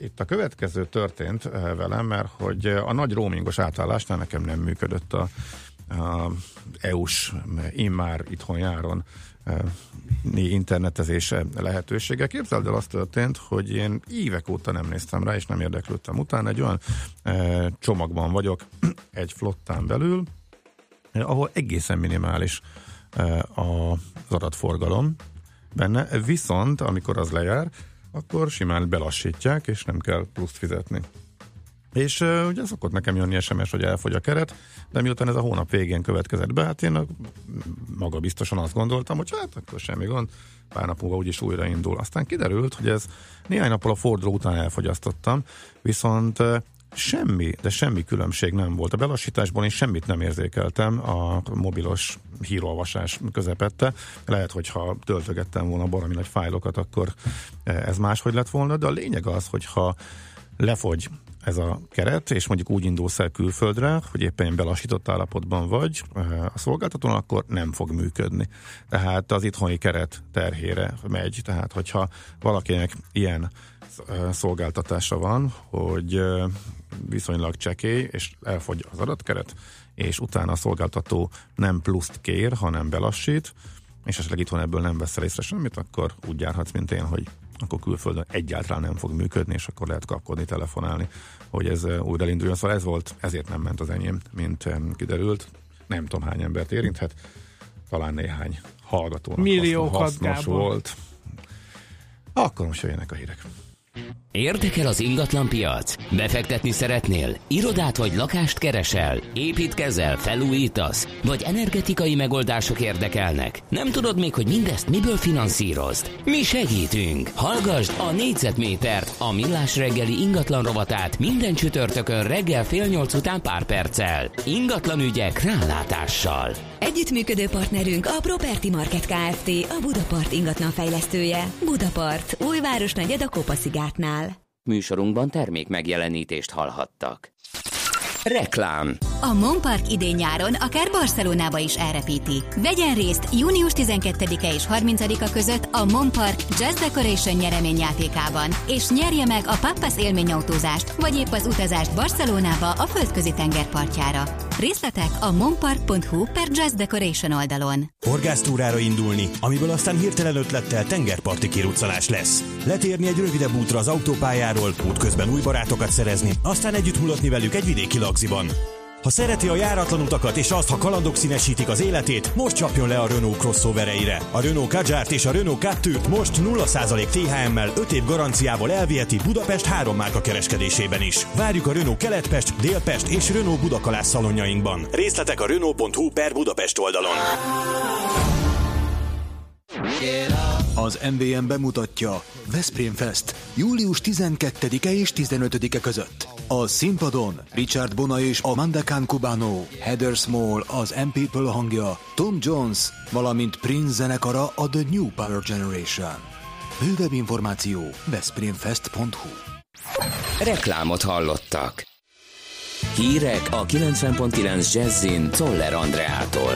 Itt a következő történt velem, mert hogy a nagy roamingos átállásnál nekem nem működött a, a EU-s immár itthon járon internetezése lehetősége. Képzeld el, az történt, hogy én évek óta nem néztem rá, és nem érdeklődtem utána. Egy olyan uh, csomagban vagyok, egy flottán belül, eh, ahol egészen minimális eh, az adatforgalom benne, viszont amikor az lejár, akkor simán belassítják, és nem kell pluszt fizetni. És uh, ugye szokott nekem jönni SMS, hogy elfogy a keret, de miután ez a hónap végén következett be, hát én maga biztosan azt gondoltam, hogy hát akkor semmi gond, pár nap múlva úgyis újraindul. Aztán kiderült, hogy ez néhány nappal a forduló után elfogyasztottam, viszont uh, Semmi, de semmi különbség nem volt. A belassításból én semmit nem érzékeltem a mobilos hírolvasás közepette. Lehet, hogyha töltögettem volna baromi nagy fájlokat, akkor ez máshogy lett volna, de a lényeg az, hogyha lefogy ez a keret, és mondjuk úgy indulsz el külföldre, hogy éppen belassított állapotban vagy a szolgáltatón, akkor nem fog működni. Tehát az itthoni keret terhére megy. Tehát, hogyha valakinek ilyen szolgáltatása van, hogy viszonylag csekély, és elfogy az adatkeret, és utána a szolgáltató nem pluszt kér, hanem belassít, és esetleg itthon ebből nem veszel észre semmit, akkor úgy járhatsz, mint én, hogy akkor külföldön egyáltalán nem fog működni, és akkor lehet kapkodni, telefonálni, hogy ez újra elinduljon. Szóval ez volt, ezért nem ment az enyém, mint kiderült. Nem tudom hány embert érinthet, talán néhány hallgatónak Milliókat, hasznos Gábor. volt. Akkor most jöjjenek a hírek. Érdekel az ingatlan piac? Befektetni szeretnél? Irodát vagy lakást keresel? Építkezel? Felújítasz? Vagy energetikai megoldások érdekelnek? Nem tudod még, hogy mindezt miből finanszírozd? Mi segítünk! Hallgasd a négyzetmétert, a millás reggeli ingatlan rovatát minden csütörtökön reggel fél nyolc után pár perccel. Ingatlan ügyek rálátással. Együttműködő partnerünk a Property Market Kft. A Budapart ingatlan fejlesztője. Budapart, újváros negyed a Kopaszigátnál. Műsorunkban termék megjelenítést hallhattak. Reklám A Monpark idén-nyáron akár Barcelonába is elrepíti. Vegyen részt június 12-e és 30-a között a Monpark Jazz Decoration nyereményjátékában, és nyerje meg a Pappas élményautózást, vagy épp az utazást Barcelonába a földközi tengerpartjára. Részletek a monpark.hu per Jazz Decoration oldalon. Horgásztúrára indulni, amiből aztán hirtelen ötlettel tengerparti kiruccanás lesz. Letérni egy rövidebb útra az autópályáról, útközben új barátokat szerezni, aztán együtt mulatni velük egy vidéki lagziban. Ha szereti a járatlan utakat és azt, ha kalandok színesítik az életét, most csapjon le a Renault crossovereire. A Renault Kadjárt és a Renault Captur most 0% THM-mel 5 év garanciával elviheti Budapest három márka kereskedésében is. Várjuk a Renault Keletpest, Délpest és Renault Budakalász szalonjainkban. Részletek a Renault.hu per Budapest oldalon. Az MVM bemutatja Veszprém Fest július 12-e és 15-e között. A színpadon Richard Bona és Amanda Khan Cubano, Heather Small az M People hangja, Tom Jones, valamint Prince zenekara a The New Power Generation. Bővebb információ veszprémfest.hu Reklámot hallottak. Hírek a 90.9 Jazzin Toller Andreától.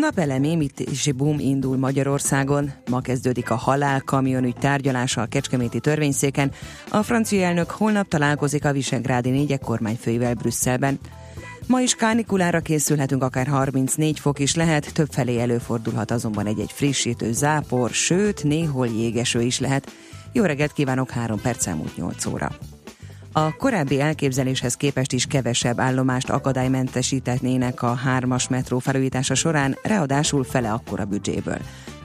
Napelem émítési boom indul Magyarországon. Ma kezdődik a halálkamionügy tárgyalása a Kecskeméti törvényszéken. A francia elnök holnap találkozik a Visegrádi négyek kormányfőivel Brüsszelben. Ma is kánikulára készülhetünk, akár 34 fok is lehet, többfelé előfordulhat azonban egy-egy frissítő zápor, sőt, néhol jégeső is lehet. Jó reggelt kívánok, 3 perc elmúlt 8 óra. A korábbi elképzeléshez képest is kevesebb állomást akadálymentesítetnének a hármas metró felújítása során, ráadásul fele akkora büdzséből.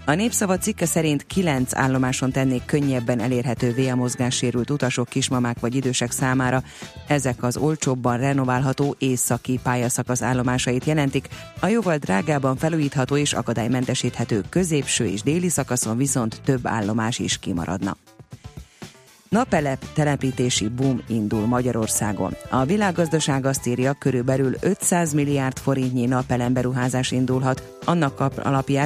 A népszava cikke szerint kilenc állomáson tennék könnyebben elérhetővé a mozgássérült utasok, kismamák vagy idősek számára. Ezek az olcsóbban renoválható északi pályaszakasz állomásait jelentik, a jóval drágában felújítható és akadálymentesíthető középső és déli szakaszon viszont több állomás is kimaradna. Napelep telepítési boom indul Magyarországon. A világgazdaság azt írja, körülbelül 500 milliárd forintnyi napelemberuházás indulhat, annak alapján,